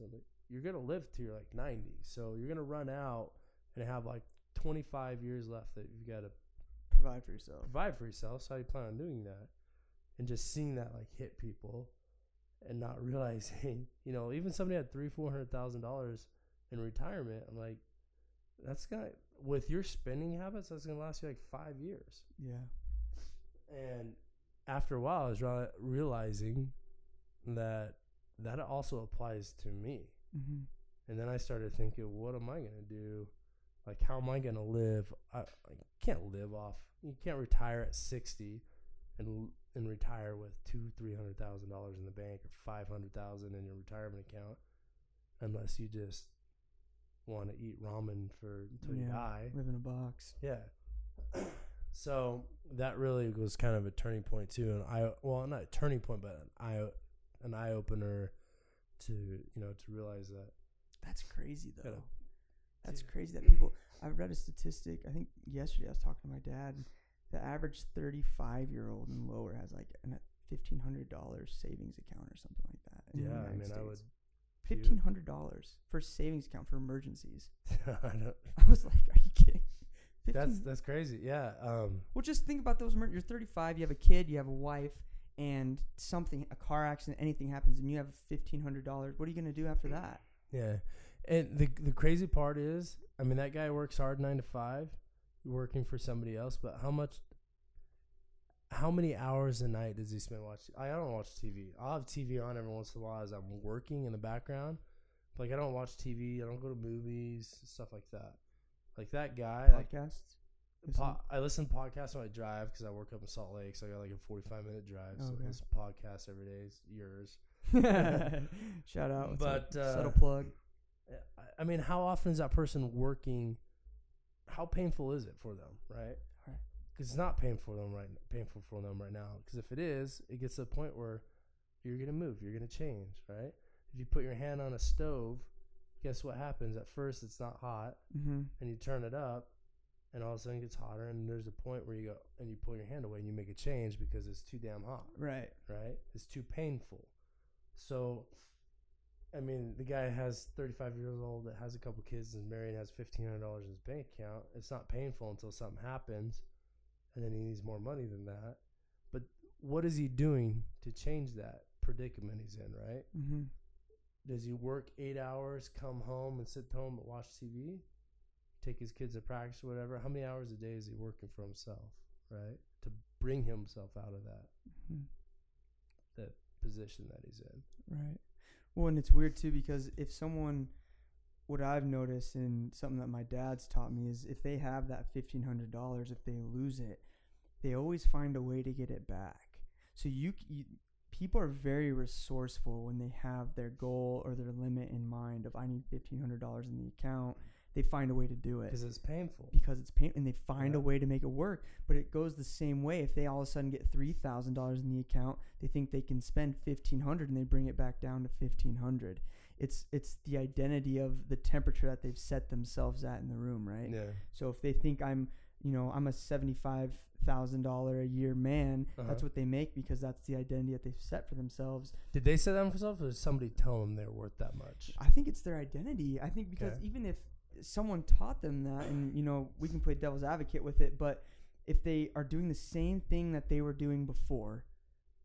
You're going to live to your like 90. So you're going to run out and have like 25 years left that you've got to Provide for yourself. provide for yourself. So how do you plan on doing that? And just seeing that like hit people and not realizing, you know, even somebody had three, four hundred thousand dollars in retirement. I'm like, that's gonna with your spending habits, that's gonna last you like five years. Yeah. And after a while, I was re- realizing that that also applies to me. Mm-hmm. And then I started thinking, what am I gonna do? Like, how am I gonna live? I, I can't live off. You can't retire at sixty, and and retire with two, three hundred thousand dollars in the bank or five hundred thousand in your retirement account, unless you just want to eat ramen for until you Yeah. die. Live in a box. Yeah. so that really was kind of a turning point too, and I well not a turning point, but an eye an eye opener to you know to realize that That's crazy though. That's crazy that people. I read a statistic. I think yesterday I was talking to my dad. The average 35 year old and lower has like a fifteen hundred dollars savings account or something like that. yeah, I mean I would Fifteen hundred dollars for a savings account for emergencies. I I was like, are you kidding? 15 that's that's crazy. Yeah. Um. well, just think about those. Emer- you're 35. You have a kid. You have a wife. And something, a car accident, anything happens, and you have fifteen hundred dollars. What are you gonna do after that? Yeah. And the the crazy part is, I mean, that guy works hard nine to five, working for somebody else. But how much? How many hours a night does he spend watching? I don't watch TV. I'll have TV on every once in a while as I'm working in the background. Like I don't watch TV. I don't go to movies, stuff like that. Like that guy. Like, Podcasts. po- I listen to podcasts when I drive because I work up in Salt Lake, so I got like a 45 minute drive. So Okay. I listen to podcasts every day. It's yours. Shout out. But, uh, subtle plug. I- mean, how often is that person working? How painful is it for them, right? Right. Because it's not painful for them right, painful for them right now. Because if it is, it gets to the point where you're gonna move, you're gonna change, right? If you put your hand on a stove, guess what happens? At first, it's not hot, Mm-hmm. and you turn it up, and all of a sudden it gets hotter, and there's a point where you go and you pull your hand away and you make a change because it's too damn hot Right. right? It's too painful. So, I mean, the guy has 35 years old that has a couple kids and married and has $1,500 in his bank account. It's not painful until something happens and then he needs more money than that. But what is he doing to change that predicament he's in, right? Mm-hmm. Does he work eight hours, come home and sit home and watch TV, take his kids to practice or whatever? How many hours a day is he working for himself, right? To bring himself out of that hmm that position that he's in. Right. Well, and it's weird too because if someone, what I've noticed and something that my dad's taught me is if they have that fifteen hundred dollars, if they lose it, they always find a way to get it back. So you, you people are very resourceful when they have their goal or their limit in mind of I need fifteen hundred dollars in the account. They find a way to do it because it's painful. because it's pain and they find Yeah. a way to make it work. But it goes the same way. If they all of a sudden get three thousand dollars in the account, they think they can spend fifteen hundred and they bring it back down to fifteen hundred. It's it's the identity of the temperature that they've set themselves at in the room, right? Yeah. So if they think I'm, you know, I'm a seventy-five thousand dollar a year man, Uh-huh. that's what they make because that's the identity that they've set for themselves. Did they set that for themselves, or did somebody tell them they're worth that much? I think it's their identity. I think because Okay. even if someone taught them that, and you know, we can play devil's advocate with it, but if they are doing the same thing that they were doing before,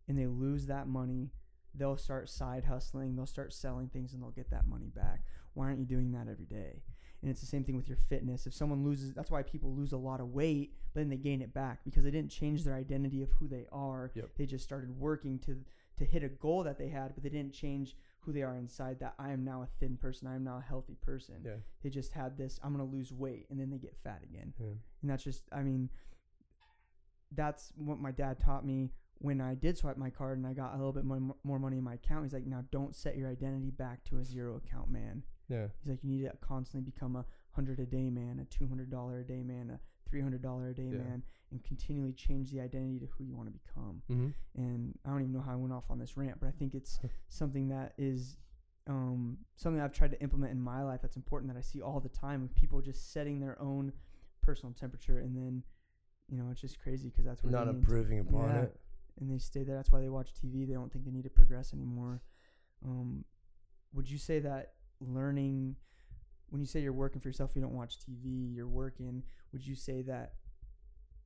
and they lose that money, they'll start side hustling. They'll start selling things, and they'll get that money back. Why aren't you doing that every day? And it's the same thing with your fitness. If someone loses, that's why people lose a lot of weight, but then they gain it back because they didn't change their identity of who they are. Yep. They just started working to to hit a goal that they had, but they didn't change who they are inside. That I am now a thin person. I am now a healthy person. Yeah. They just had this. I'm gonna lose weight, and then they get fat again. yeah. And that's just. I mean, that's what my dad taught me when I did swipe my card and I got a little bit more, more money in my account. He's like, now don't set your identity back to a zero account man. Yeah. He's like, you need to constantly become a hundred a day man, a two hundred dollar a day man, a three hundred dollar a day Yeah. man, and continually change the identity to who you want to become. Mm-hmm. And I don't even know how I went off on this rant, but I think it's something that is um, something I've tried to implement in my life. That's important that I see all the time of people just setting their own personal temperature, and then you know it's just crazy because that's what Not means. improving upon Yeah. it. and they stay there. That's why they watch TV. They don't think they need to progress anymore. Um, would you say that learning, when you say you're working for yourself, you don't watch TV, you're working, would you say that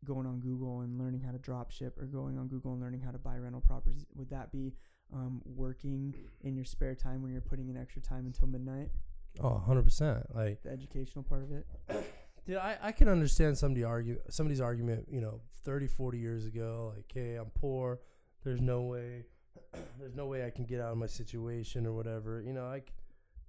going on Google and learning how to drop ship or going on Google and learning how to buy rental properties, would that be um, working in your spare time when you're putting in extra time until midnight? Oh, 100%. Like, The educational part of it? Dude, I, I can understand somebody argue somebody's argument, you know, 30, 40 years ago, like, hey, I'm poor. There's no way, there's no way I can get out of my situation or whatever. You know, I,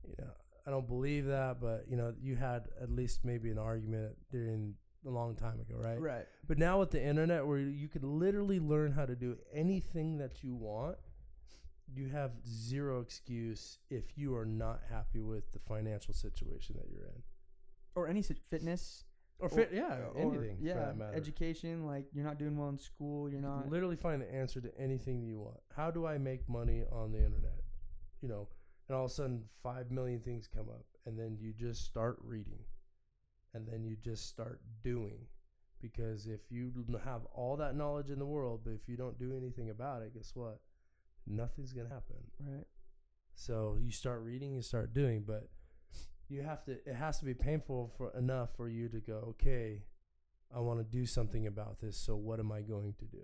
you know, I don't believe that, but you know, you had at least maybe an argument during a long time ago, right? Right. But now with the internet, where you can literally learn how to do anything that you want, you have zero excuse if you are not happy with the financial situation that you're in. Or any fitness. Or fit, yeah, or- anything yeah, for that matter. education. Like you're not doing well in school. You're You can not. literally find the answer to anything you want. How do I make money on the internet? You know, and all of a sudden, five million things come up, and then you just start reading, and then you just start doing. Because if you have all that knowledge in the world, but if you don't do anything about it, guess what? Nothing's gonna happen. Right. So you start reading, you start doing, but you have to. It has to be painful for enough for you to go, okay, I want to do something about this. So what am I going to do?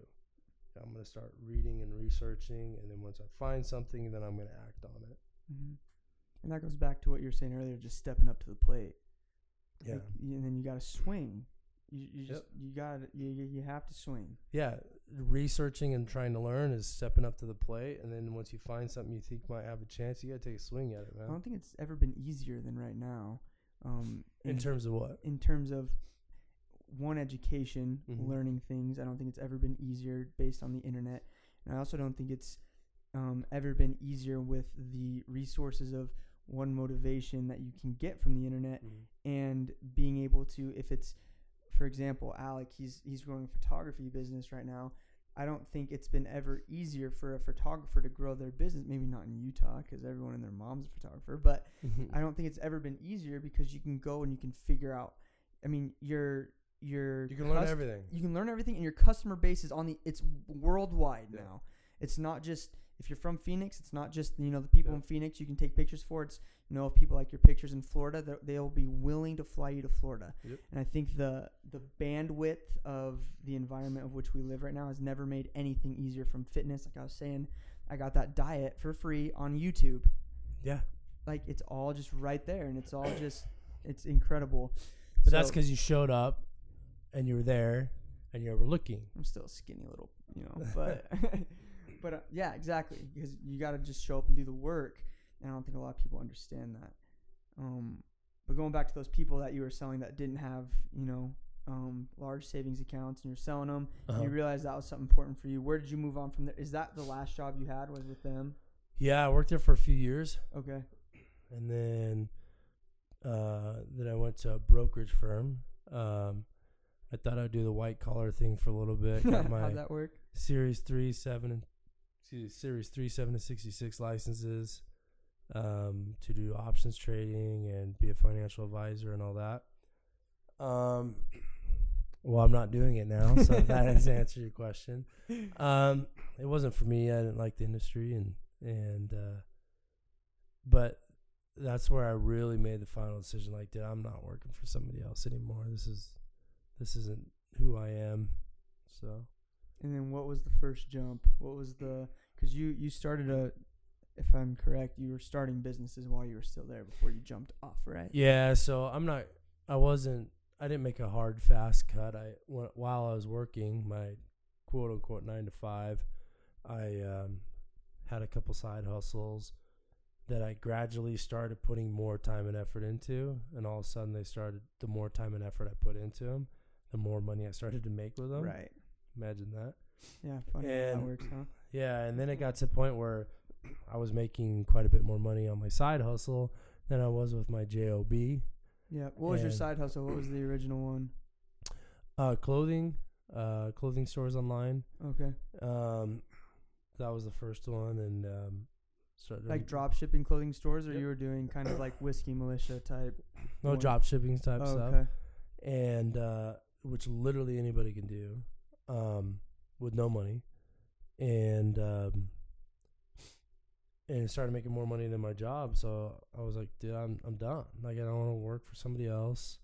I'm going to start reading and researching, and then once I find something, then I'm going to act on it. hmm And that goes back to what you were saying earlier, just stepping up to the plate. Yeah, Like, and then you got to swing. You, you just Yep. you got you, you have to swing. yeah. Researching and trying to learn is stepping up to the plate, and then once you find something you think might have a chance, you got to take a swing at it, man. I don't think it's ever been easier than right now. Um, In terms of what? in terms of one education, Mhm. learning things. I don't think it's ever been easier based on the internet, and I also don't think it's um, ever been easier with the resources of one motivation that you can get from the internet mm-hmm. and being able to if it's for example alec he's he's growing a photography business right now i don't think it's been ever easier for a photographer to grow their business maybe not in utah because everyone and their mom's a photographer but i don't think it's ever been easier because you can go and you can figure out i mean your your You can learn everything. you can learn everything and your customer base is on the it's worldwide Yeah. now it's not just if you're from phoenix it's not just you know the people Yeah. in phoenix you can take pictures for it's you know if people like your pictures in florida they'll be willing to fly you to florida Yep. and i think the the bandwidth of the environment of which we live right now has never made anything easier from fitness like i was saying i got that diet for free on youtube Yeah, like it's all just right there and it's all just it's incredible but that's because you showed up, and you were there, and you were looking. I'm still a skinny little, you know, but but uh, yeah, exactly because you got to just show up and do the work, and I don't think a lot of people understand that. Um, but going back to those people that you were selling that didn't have, you know, um, large savings accounts and you're selling them. Uh-huh. And you realized that was something important for you. Where did you move on from there? Is that the last job you had? Was with them? Yeah, I worked there for a few years, Okay. and then uh, then I went to a brokerage firm. Um, I thought I'd do the white collar thing for a little bit. Got my How'd that work? Series three, seven, and Series three, seven, sixty six licenses um, to do options trading and be a financial advisor and all that. Um, well, I'm not doing it now, so that has answered your question. Um, it wasn't for me. I didn't like the industry, and and uh, but that's where I really made the final decision. Like, dude, I'm not working for somebody else anymore. This is this isn't who I am. So. And then what was the first jump? What was the because you you started a if I'm correct, you were starting businesses while you were still there before you jumped off, right? Yeah, so I'm not. I wasn't. I didn't make a hard fast cut. I wh- while I was working my quote unquote nine to five, I um, had a couple side hustles that I gradually started putting more time and effort into, and all of a sudden they started. The more time and effort I put into them, the more money I started to make with them. Right. Imagine that. Yeah. Funny how that And- works, huh? Yeah, and then it got to the point where I was making quite a bit more money on my side hustle than I was with my job. Yeah. What was your side hustle? What was the original one? Uh, clothing, uh, clothing stores online. Okay. Um, that was the first one, and um, started Like drop shipping clothing stores, or Yep. you were doing kind of like whiskey militia type. no one? drop shipping type Oh, stuff, okay. and uh, which literally anybody can do, um, with no money, and um, and started making more money than my job. So I was like, dude, I'm I'm done. Like I don't want to work for somebody else,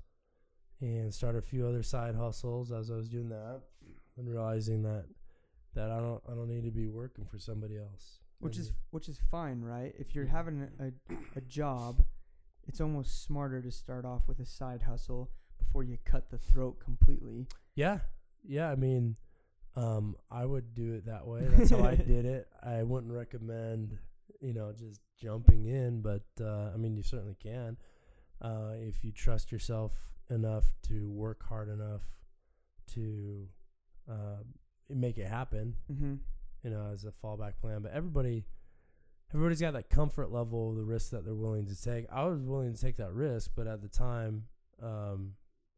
and started a few other side hustles as I was doing that, and realizing that that I don't I don't need to be working for somebody else. Which And- is which is fine, right? If you're having a, a job, it's almost smarter to start off with a side hustle before you cut the throat completely. Yeah, yeah. I mean, um, I would do it that way. That's how I did it. I wouldn't recommend, you know, just jumping in, but uh, I mean, you certainly can uh, if you trust yourself enough to work hard enough to uh, make it happen. Mm-hmm. You know, as a fallback plan. But everybody, everybody's got that comfort level the risk that they're willing to take. I was willing to take that risk, but at the time, um,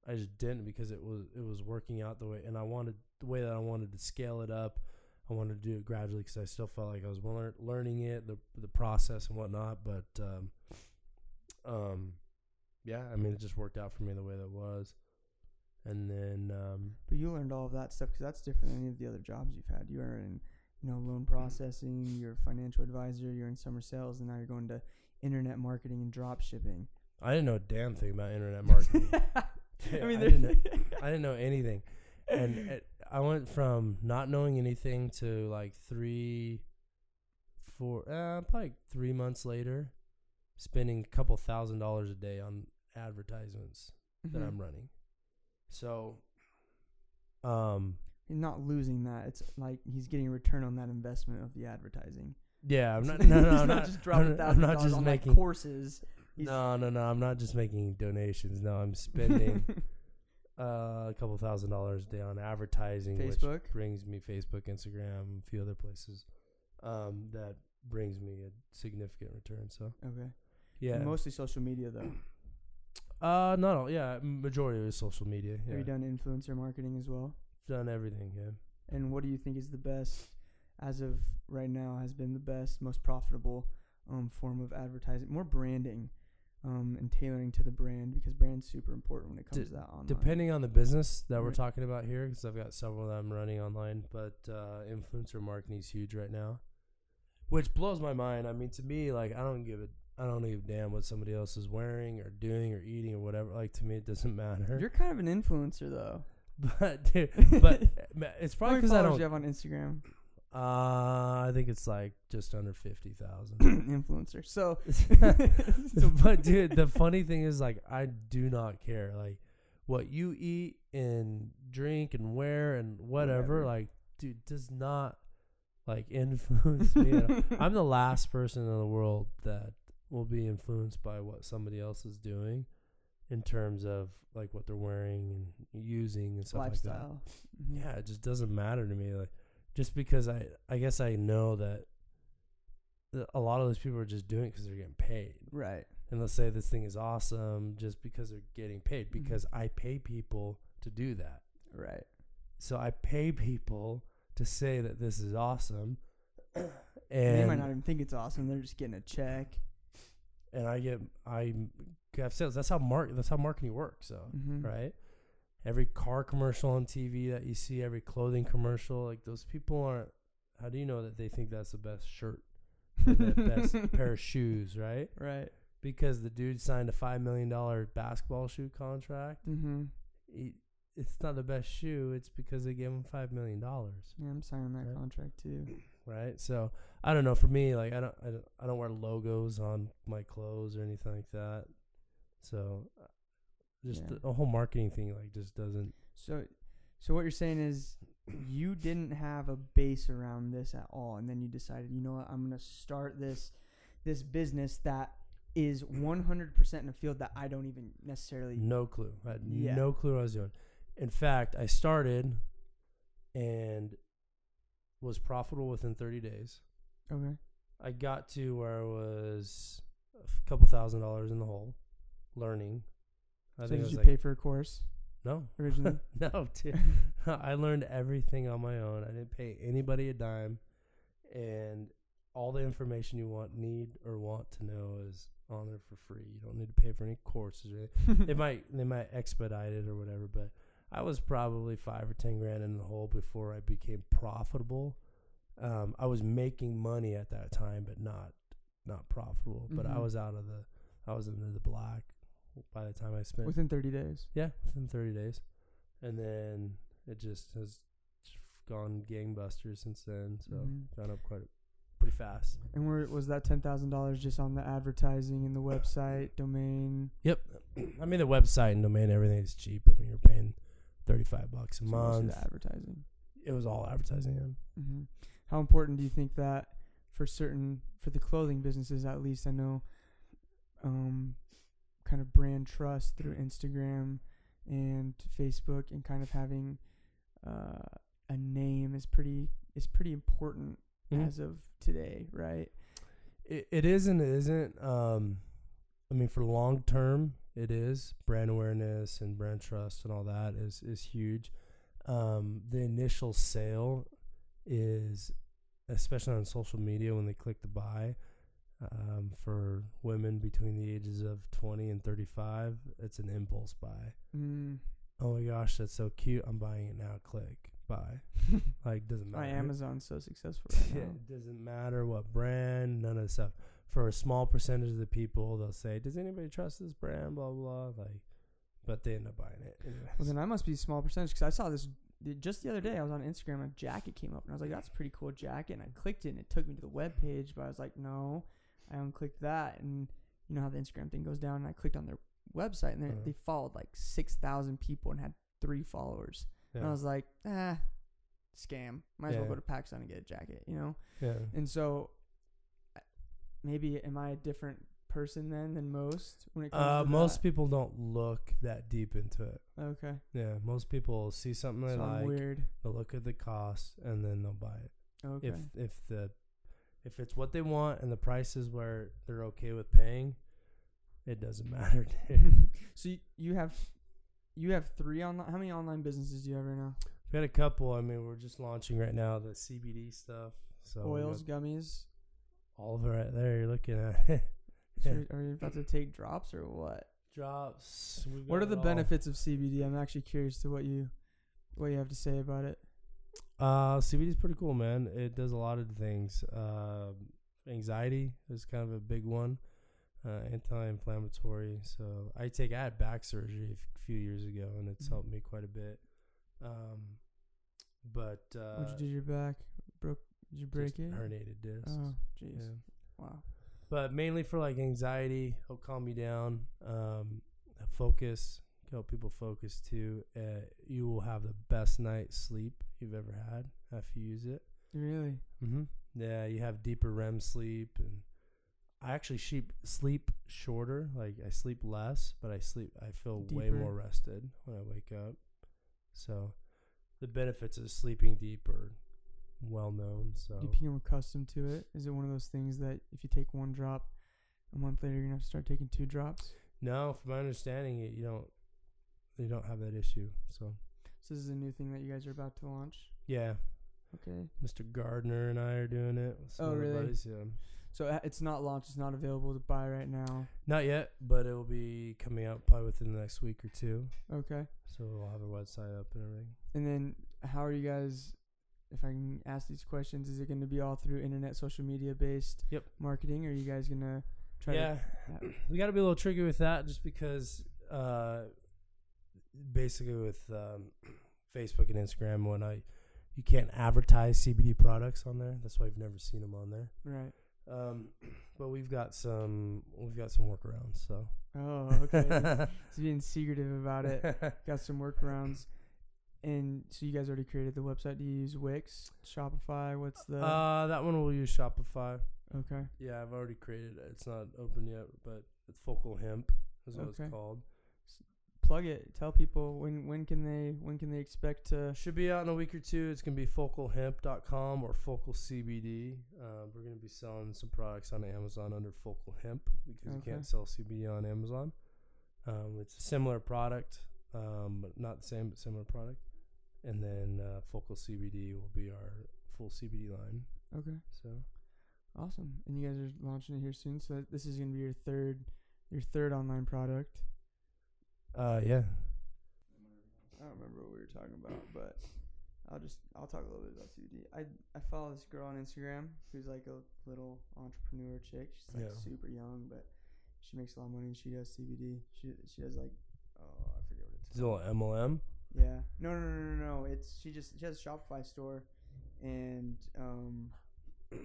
I just didn't because it was it was working out the way, and I wanted the way that I wanted to scale it up. I wanted to do it gradually because I still felt like I was lear- learning it, the the process and whatnot. But um, um, yeah, I mean, it just worked out for me the way that it was. And then um, But you learned all of that stuff because that's different than any of the other jobs you've had. You are in, you know, loan processing. You're a financial advisor. You're in summer sales, and now you're going to internet marketing and drop shipping. I didn't know a damn thing about internet marketing. I mean, I didn't know, I didn't know anything, and it, I went from not knowing anything to like three, four, uh, probably three months later, spending a couple thousand dollars a day on advertisements that Mhm. I'm running. So, um, He's not losing that. It's like he's getting a return on that investment of the advertising. yeah, I'm not. No, no, not I'm not. just dropping thousand not dollars just on making. like courses. He's- No, no, no. I'm not just making donations. No, I'm spending uh, a couple thousand dollars a day on advertising, Facebook? which brings me Facebook, Instagram, a few other places. Um, that brings me a significant return. So okay. yeah, Mostly social media though. uh, not all. Yeah, majority is social media. Yeah, Have you done influencer marketing as well? done everything. Yeah. And what do you think is the best, as of right now, has been the best, most profitable um, form of advertising? More branding um, and tailoring to the brand because brand's super important when it comes D- to that online. Depending on the business that we're talking about here, because I've got several that I'm running online, but uh, influencer marketing is huge right now, which blows my mind. I mean, to me, like I don't give a, I don't give a damn what somebody else is wearing or doing or eating or whatever. Like to me, it doesn't matter. You're kind of an influencer though. but dude, but it's probably because I don't. do you have on Instagram? Uh, I think it's like just under fifty thousand. influencer. So, but dude, the funny thing is, like, I do not care. Like, what you eat and drink and wear and whatever, Whatever. like, dude, does not like influence me. I'm the last person in the world that will be influenced by what somebody else is doing. in terms of like what they're wearing and using and stuff like that. Lifestyle. Mhm. Yeah, it just doesn't matter to me. Like just because I I guess I know that a lot of those people are just doing it because they're getting paid. Right. And let's say this thing is awesome just because they're getting paid Mhm. because I pay people to do that. Right. So I pay people to say that this is awesome. And and they might not even think it's awesome. They're just getting a check. and I get I have sales. That's how mark that's how marketing works. So Mm-hmm. right, every car commercial on TV that you see, every clothing commercial, like those people aren't. How do you know that they think that's the best shirt, the best pair of shoes, right? Right. Because the dude signed a five million dollar basketball shoe contract. Mm-hmm. He, it's not the best shoe. It's because they gave him five million dollars. Yeah, I'm signing that Right. contract too. right? So I don't know. For me, like I don't, I don't, I don't wear logos on my clothes or anything like that. So just Yeah. the, whole marketing thing, like, just doesn't. So, so what you're saying is you didn't have a base around this at all, and then you decided, you know what, I'm gonna start this this business that is 100% in a field that I don't even necessarily. No clue. I had Yeah. no clue what I was doing. In fact, I started and was profitable within 30 days. Okay. I got to where I was a couple thousand dollars in the hole, learning. I so did you like pay for a course no, originally? no, dude. I learned everything on my own. I didn't pay anybody a dime, and all the information you want, need, or want to know is on there for free. You don't need to pay for any courses. Or they might they might expedite it or whatever, but I was probably five or ten grand in the hole before I became profitable. Um, I was making money at that time, but not not profitable. But I Mhm. was out of the I was into the black by the time I spent Within 30 days. yeah, within 30 days. And then it just has gone gangbusters since then. So Mhm. gone up quite pretty fast. And where was that ten thousand dollars just on the advertising and the website domain? Yep. I mean the website and domain everything is cheap. I mean you're paying 35 bucks a So month. advertising. It was all advertising. Yeah. hmm How important do you think that for certain for the clothing businesses at least I know um kind of brand trust through Instagram and Facebook and kind of having uh, a name is pretty is pretty important Mhm. as of today, right? It, it is and it isn't. Um, I mean, for long term, it is brand awareness and brand trust and all that is is huge. Um, the initial sale is, especially on social media, when they click to buy. Um, for women between the ages of 20 and 35, it's an impulse buy. Mm. Oh my gosh, that's so cute! I'm buying it now. Click buy. Like doesn't matter. My Amazon's so successful right Yeah, it doesn't matter what brand, none of the stuff. For a small percentage of the people, they'll say, "Does anybody trust this brand?" Blah blah. blah. Like, but they end up buying it. Anyways. Well, then I must be a small percentage because I saw this just the other day. I was on Instagram, a jacket came up, and I was like, "That's a pretty cool jacket." And I clicked it, and it took me to the web page, but I was like, "No," I unclicked that, and you know how the Instagram thing goes down. And I clicked on their website, and they Uh-huh. they followed like six thousand people and had three followers. And I was like, "Ah, scam. Might as well go to PacSun and get a jacket," you know. yeah. And so, maybe am I a different person then than most when it comes Uh, to most that? people don't look that deep into it. Okay, Yeah, most people see something they so like, weird. they'll look at the cost, and then they'll buy it. Okay. If if the if it's what they want and the price is where they're okay with paying, it doesn't matter. dude. so you, you have you have three online. How many online businesses do you have right now? we had a couple. I mean, we're just launching right now the CBD stuff. So Oils, gummies. all of it right there. You're looking at. So Yeah. are- you about to take drops or what? drops. What are the all. benefits of CBD? I'm actually curious to what you what you have to say about it. Uh, CBD is pretty cool, man. It does a lot of things. Um, anxiety is kind of a big one. Uh, anti-inflammatory. So I take. I had back surgery a few years ago, and it's Mhm. helped me quite a bit. Um, but uh, What'd you do your back? Broke? Did you break it? herniated discs. Oh, jeez. Yeah. Wow. But mainly for like anxiety, help calm you down. Um, focus, help people focus too. Uh, you will have the best night's sleep you've ever had after you use it. Really? Mm-hmm. Yeah, you have deeper REM sleep, and I actually sleep sleep shorter. Like I sleep less, but I sleep. I feel way more rested when I wake up. So, the benefits of sleeping deep are well known. So you become accustomed to it? Is it one of those things that if you take one drop, a month later you're gonna have to start taking two drops? no, from my understanding, it you don't you don't have that issue. So So this is a new thing that you guys are about to launch. yeah, Okay. Mr. Gardner and I are doing it. With some Oh, really? Yeah. So uh, it's not launched. It's not available to buy right now. Not yet, but it will be coming out probably within the next week or two. Okay. So we'll have our website up and everything. And then how are you guys? If I can ask these questions, is it going to be all through internet, social media based Yep. marketing? Or are you guys gonna try yeah, to? we got to be a little tricky with that, just because uh, basically with um, Facebook and Instagram, and whatnot, you can't advertise CBD products on there. That's why I've never seen them on there. Right. Um, but we've got some we've got some workarounds. So Oh, okay. It's being secretive about it. Got some workarounds. And so you guys already created the website. Do you use Wix, Shopify? What's the? uh, that one will use Shopify. okay. Yeah, I've already created it. It's not open yet, but it's Focal Hemp is what Okay. it's called. Plug it. Tell people when when can they when can they expect to? Should be out in a week or two. It's gonna be focalhemp.com or Focal CBD. Uh, we're gonna be selling some products on Amazon under Focal Hemp because you can't sell CBD on Amazon. Um, it's a similar product, um, but not the same, but similar product. And then uh, Focal CBD will be our full CBD line. Okay. So Awesome. And you guys are launching it here soon. So this is gonna be your third your third online product. Uh, yeah, I don't remember what we were talking about, but I'll just I'll talk a little bit about CBD. I I follow this girl on Instagram who's like a little entrepreneur chick. She's like Yeah. super young, but she makes a lot of money and she does CBD. She she does like oh I forget what it's it's a little MLM. Yeah. No, no, no, no, no. It's she just she has a Shopify store, and um,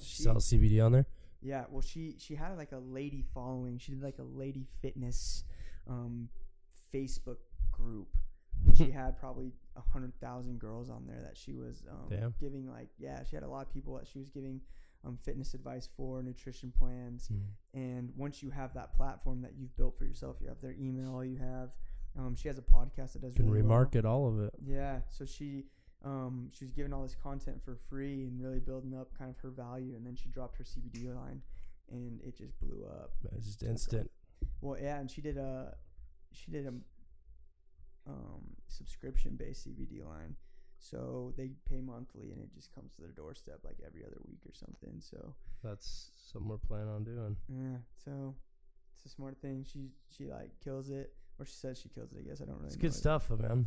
She sells CBD on there. yeah. Well, she she had like a lady following. She did like a lady fitness, um, Facebook group. She had probably a hundred thousand girls on there that she was um, giving like yeah. She had a lot of people that she was giving um, fitness advice for, nutrition plans, Mm. and once you have that platform that you've built for yourself, you have their email, you have. Um, she has a podcast that does Can really well. remarket all of it. Yeah, so she um she was giving all this content for free and really building up kind of her value, and then she dropped her CBD line, and it just blew up. It's just instant. Well, yeah, and she did a she did a um subscription based CBD line, so they pay monthly, and it just comes to their doorstep like every other week or something. So That's something we're planning on doing. yeah, so it's a smart thing. She she like kills it, or she says she kills it. I guess I don't really. It's good it. stuff, man.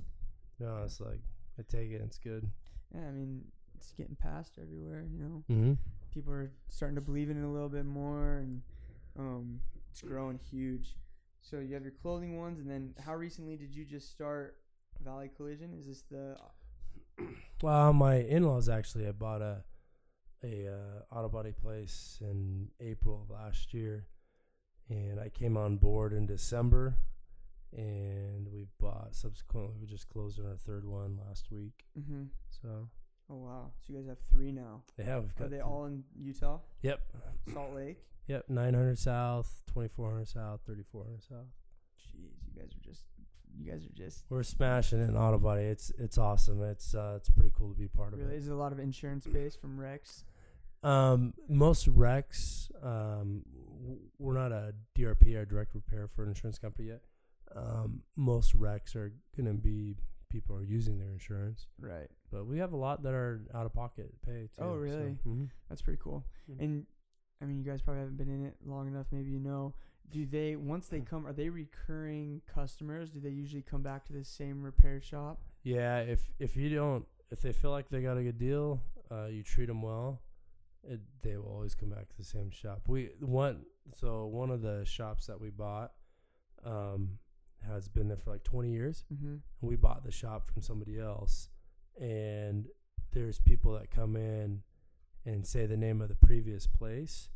No, it's like I take it. It's good. Yeah, I mean it's getting passed everywhere. You know. Mm-hmm. people are starting to believe in it a little bit more and um, it's growing huge so you have your clothing ones and then how recently did you just start valley collision is this the Well, my in-laws actually, I bought a a uh, auto body place in April of last year, and I came on board in December, and we bought subsequently. We just closed on our third one last week. mm-hmm. So oh wow so you guys have three now yeah, we've are they the- all in utah Yep, salt lake yep. Nine hundred south, twenty four hundred south, thirty four hundred south. jeez you guys are just you guys are just We're smashing it in auto body. It's it's awesome. It's uh, it's pretty cool to be part of really it. is it a lot of insurance based from wrecks Um, most wrecks, um, we're not a DRP, or direct repair for an insurance company yet. Um, most wrecks are gonna be people are using their insurance, right but we have a lot that are out of pocket pay too. Oh, really? mhm. that's pretty cool Mhm. and i mean you guys probably haven't been in it long enough maybe you know do they once they come are they recurring customers do they usually come back to the same repair shop Yeah, if if you don't, if they feel like they got a good deal, uh, you treat them well, it, they will always come back to the same shop. We one so one of the shops that we bought, um, has been there for like twenty years. mm-hmm. we bought the shop from somebody else and there's people that come in and say the name of the previous place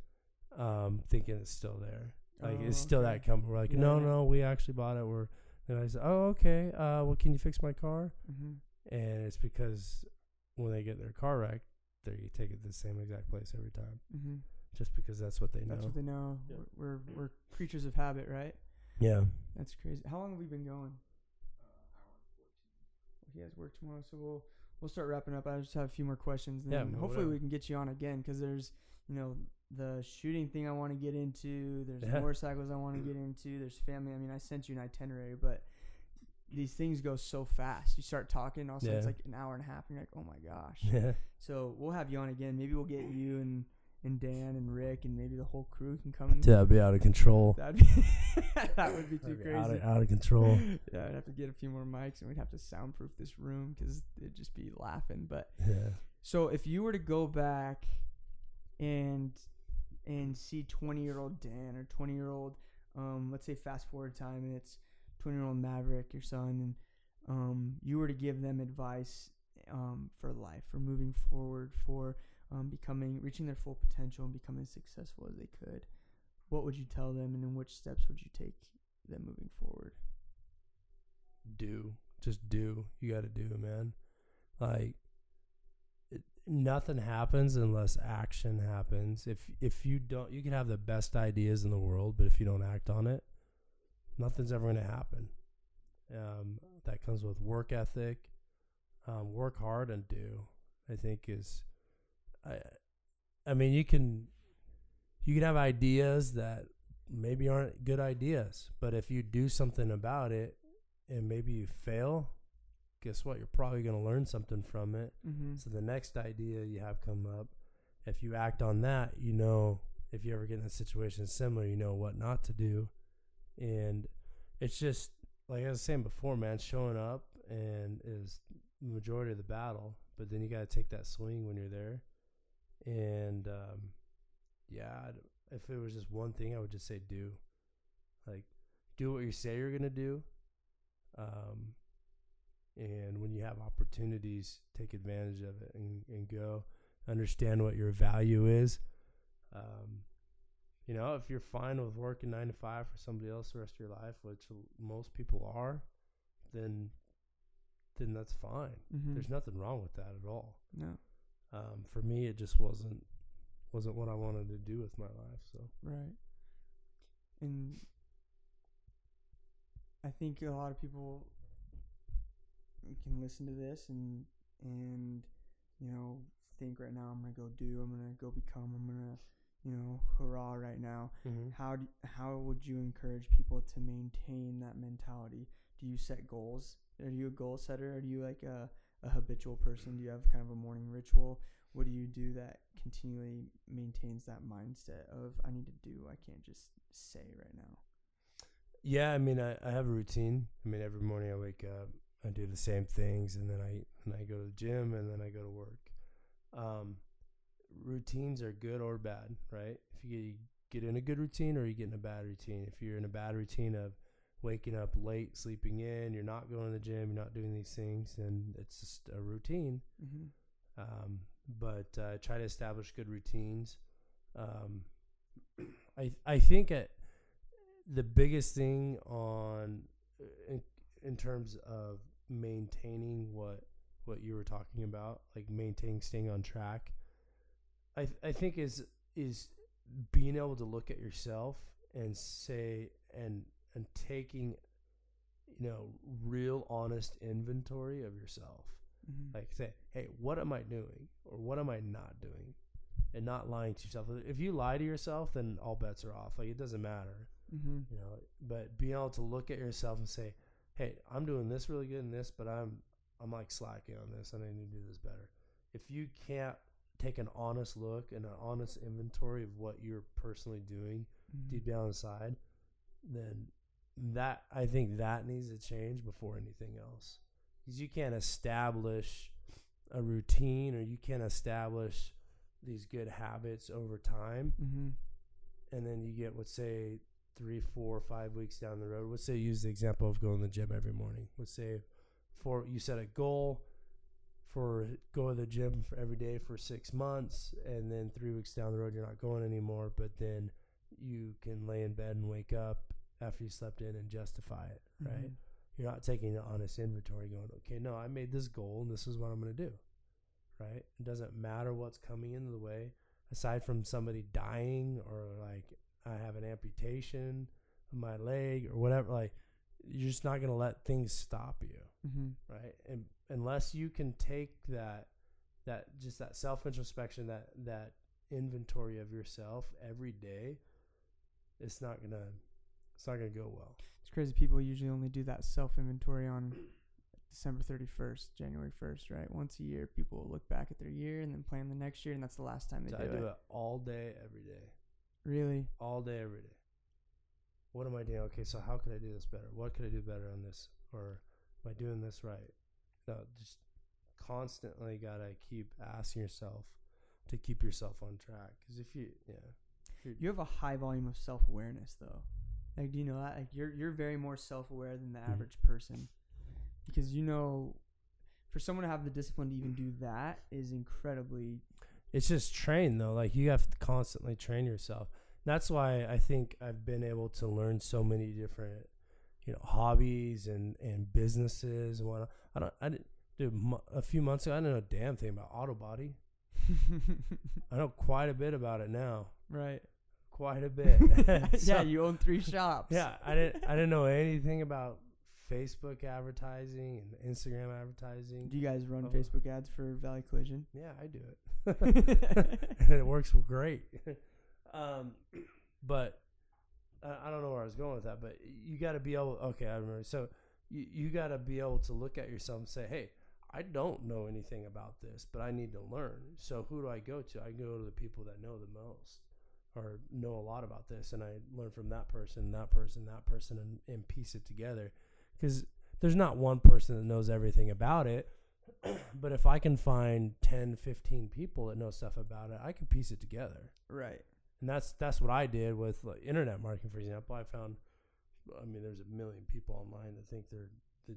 um, thinking it's still there like it's Oh, still okay. that company we're like Yeah, no yeah. no we actually bought it we're and i said oh okay uh, well can you fix my car Mm-hmm. and it's because when they get their car wrecked they take it to the same exact place every time Mm-hmm. just because that's what they know. That's what they know. Yeah. We're, we're we're creatures of habit, right? Yeah. That's crazy. How long have we been going? Uh, he has work tomorrow, so we'll we'll start wrapping up. I just have a few more questions, and Yeah, then hopefully whatever. we can get you on again because there's you know the shooting thing I want to get into. There's Yeah. motorcycles I want to get into. There's family. I mean, I sent you an itinerary, but these things go so fast. You start talking, also it's Yeah. like an hour and a half, and you're like, oh my gosh. Yeah. So we'll have you on again. Maybe we'll get you and and Dan and Rick and maybe the whole crew can come. in. Dude, that'd be out of control. That'd be that would be too be crazy. out, of, out of control. yeah, I'd have to get a few more mics and we'd have to soundproof this room because it'd just be laughing. But yeah. so if you were to go back and and see twenty year old Dan or twenty year old, um, let's say fast forward time and it's twenty year old Maverick, your son, and um, you were to give them advice um, for life, for moving forward, for um, becoming, reaching their full potential and becoming as successful as they could, what would you tell them, and in which steps would you take them moving forward? do. Just do. You got to do man. Like it, nothing happens unless action happens. If if you don't you can have the best ideas in the world but if you don't act on it nothing's ever going to happen. Um, that comes with work ethic. Um, work hard and do i think is i i mean you can you can have ideas that maybe aren't good ideas but if you do something about it and maybe you fail, guess what? You're probably going to learn something from it. Mm-hmm. So the next idea you have come up, if you act on that, you know, if you ever get in a situation similar, you know what not to do. And it's just, like I was saying before, man, showing up and is the majority of the battle. But then you got to take that swing when you're there. And um, yeah, I'd- if it was just one thing, I would just say do. Like, do what you say you're going to do. Um, and when you have opportunities, take advantage of it and, and go. Understand what your value is. Um, you know, if you're fine with working nine to five for somebody else the rest of your life, which most people are, then then that's fine. Mm-hmm. There's nothing wrong with that at all. no Um, for me, it just wasn't wasn't what I wanted to do with my life. So. Right, and I think a lot of people can listen to this and and you know think right now I'm gonna go do I'm gonna go become I'm gonna you know hurrah right now. How do, how would you encourage people to maintain that mentality? Do you set goals? Are you a goal setter? Are you like a, a habitual person do you have kind of a morning ritual what do you do that continually maintains that mindset of i need to do i can't just say right now Yeah, I mean, I, I have a routine. I mean, every morning I wake up, I do the same things, and then I and I go to the gym, and then I go to work. Um, routines are good or bad, right? If you get, get in a good routine or you get in a bad routine. If you're in a bad routine of waking up late, sleeping in, you're not going to the gym, you're not doing these things, then it's just a routine. mm-hmm. Um, but uh, try to establish good routines. Um, I I think at the biggest thing on in, in terms of maintaining what what you were talking about, like maintaining staying on track. I th- I think is is being able to look at yourself and say and and taking you know real honest inventory of yourself Mm-hmm. like say hey what am i doing or what am i not doing and not lying to yourself if you lie to yourself then all bets are off like it doesn't matter mm-hmm. you know but being able to look at yourself and say hey i'm doing this really good in this but i'm i'm like slacking on this and i need to do this better if you can't take an honest look and an honest inventory of what you're personally doing Mm-hmm. deep down inside then that i think that needs to change before anything else. Because you can't establish a routine or you can't establish these good habits over time. Mm-hmm. and then you get let's say three four five weeks down the road. Let's say use the example of going to the gym every morning. Let's say for you set a goal for go to the gym for every day for six months and then three weeks down the road you're not going anymore but then you can lay in bed and wake up after you slept in and justify it right Mm-hmm. you're not taking an honest inventory going okay no i made this goal and this is what i'm going to do right it doesn't matter what's coming into the way aside from somebody dying or like I have an amputation of my leg or whatever, like you're just not gonna let things stop you, Mm-hmm. right? And unless you can take that that just that self introspection, that that inventory of yourself every day, it's not gonna it's not gonna go well. It's crazy. People usually only do that self inventory on December 31st, January 1st, right? Once a year, people will look back at their year and then plan the next year, and that's the last time they So do, I it. do it all day, every day. Really? all day, every day. What am I doing? Okay, so how could I do this better? What could I do better on this? Or am I doing this right? No, just constantly gotta keep asking yourself to keep yourself on track. Because if you, yeah, You have a high volume of self awareness, though. Like, do you know that? Like, you're you're very more self aware than the Mhm. average person, because you know, for someone to have the discipline to even do that is incredibly. it's just train though. Like you have to constantly train yourself. That's why I think I've been able to learn so many different, you know, hobbies and and businesses and whatnot. I don't. I didn't. Dude, a few months ago, I didn't know a damn thing about auto body. I know quite a bit about it now. right. Quite a bit. yeah, you own three shops. Yeah, I didn't. I didn't know anything about Facebook advertising and Instagram advertising. Do you guys run Oh. Facebook ads for Valley Collision? Yeah, I do it, it works great. um, but I, I don't know where I was going with that. But you got to be able. Okay, I remember. So you you got to be able to look at yourself and say, "Hey, I don't know anything about this, but I need to learn. So who do I go to? I go to the people that know the most." Or know a lot about this, and I learn from that person, that person, that person, and, and piece it together. Because there's not one person that knows everything about it, but if I can find 10, 15 people that know stuff about it, I can piece it together. Right. And that's that's what I did with like, internet marketing, for example. I found, I mean, there's a million people online that think they're the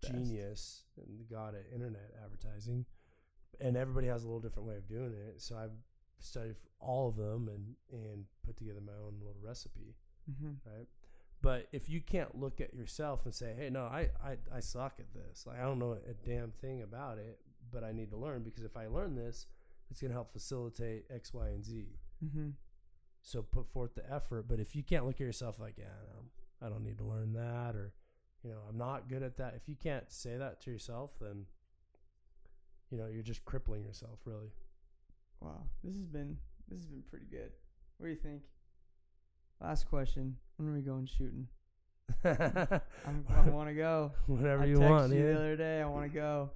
Best. genius and the god at internet advertising, and everybody has a little different way of doing it. So I've studied all of them and and put together my own little recipe Mm-hmm. right? But if you can't look at yourself and say, "Hey, no, I, I, I suck at this. Like, I don't know a damn thing about it, but I need to learn because if I learn this, it's going to help facilitate X, Y, and Z." Mm-hmm. So put forth the effort. But if you can't look at yourself like, "Yeah, no, I don't need to learn that," or you know, I'm not good at that. If you can't say that to yourself, then you know you're just crippling yourself, really. Wow, this has been this has been pretty good. What do you think? Last question: When are we going shooting? I'm, I want to go. Whatever I you want, you the other day. I want to go.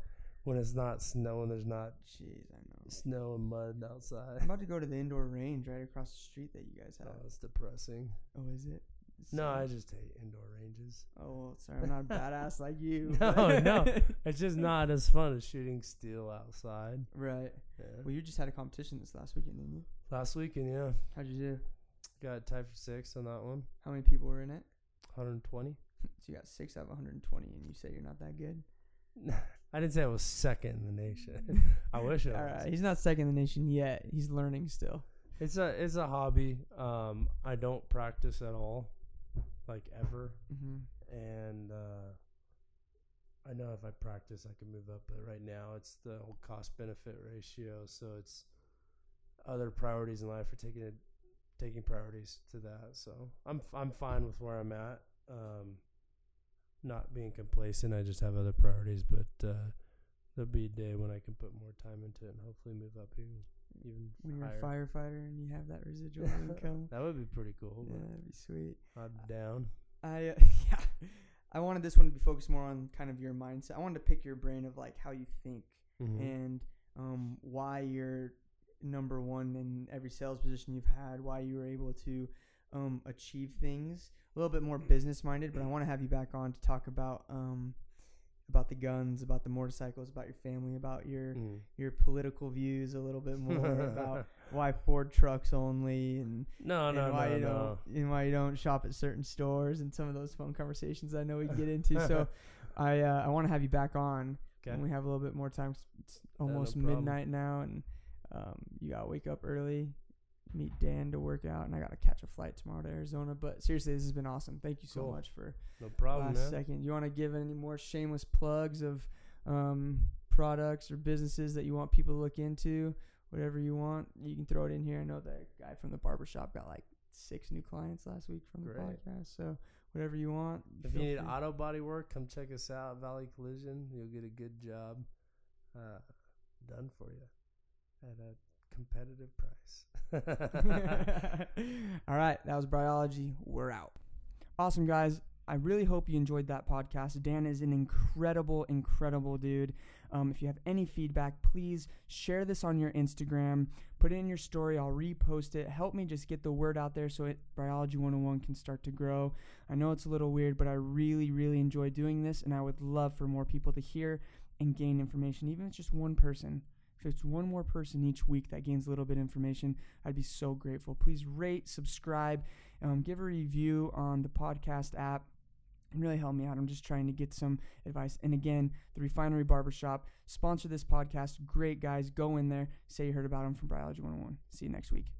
When it's not snowing, there's not Jeez, I know. snow and mud outside. I'm about to go to the indoor range right across the street that you guys oh, have. Oh, it's depressing. Oh, is it? It's No, I just hate indoor ranges. Oh well, sorry, I'm not a badass like you. No, no. It's just not as fun as shooting steel outside. right. Yeah. Well, you just had a competition this last weekend, didn't you? Last weekend, yeah, How'd you do? got tied for six on that one. How many people were in it? 120. So you got six out of 120, and you say you're not that good. I didn't say I was second in the nation. I wish I All was. right, he's not second in the nation yet. He's learning still. It's a it's a hobby. Um, I don't practice at all, like ever. Mm-hmm. and uh, I know if I practice, I can move up. But right now, it's the whole cost benefit ratio. So it's other priorities in life are taking it, taking priorities to that. So I'm I'm fine with where I'm at. Um, not being complacent. I just have other priorities, but uh, there'll be a day when I can put more time into it and hopefully move up even even When you're higher. a firefighter and you have that residual income, that would be pretty cool. yeah, that'd be sweet. I'm down. I uh, yeah, I wanted this one to be focused more on kind of your mindset. I wanted to pick your brain of like how you think Mhm. and um, why you're number one in every sales position you've had, why you were able to um, achieve things. A little bit more business minded, but I want to have you back on to talk about um, about the guns, about the motorcycles, about your family, about your Mm. your political views a little bit more about why Ford trucks only and, no, and no, why no, you no. don't and why you don't shop at certain stores and some of those phone conversations I know we get into. so I uh, I want to have you back on Okay. when we have a little bit more time. It's no almost problem. midnight now, and um, you gotta wake up early, meet Dan to work out, and I gotta catch a flight tomorrow to Arizona. But seriously, this has been awesome. Thank you so Cool. much for No problem, last man. second. You want to give any more shameless plugs of um, products or businesses that you want people to look into, whatever you want, you can throw it in here. I know the guy from the barbershop got like six new clients last week from the podcast. So whatever you want. If you need free. auto body work, come check us out, Valley Collision. You'll get a good job uh, done for you at a competitive price. All right, that was biology. We're out. Awesome, guys. I really hope you enjoyed that podcast. Dan is an incredible, incredible dude. Um, if you have any feedback, please share this on your Instagram. Put it in your story. I'll repost it. Help me just get the word out there so it, Biology 101 can start to grow. I know it's a little weird, but I really, really enjoy doing this, and I would love for more people to hear and gain information, even if it's just one person. If it's one more person each week that gains a little bit of information, I'd be so grateful. Please rate, subscribe, um, give a review on the podcast app, and really help me out. I'm just trying to get some advice. And again, the Refinery Barbershop sponsor this podcast. Great guys. Go in there, say you heard about them from Biology 101. See you next week.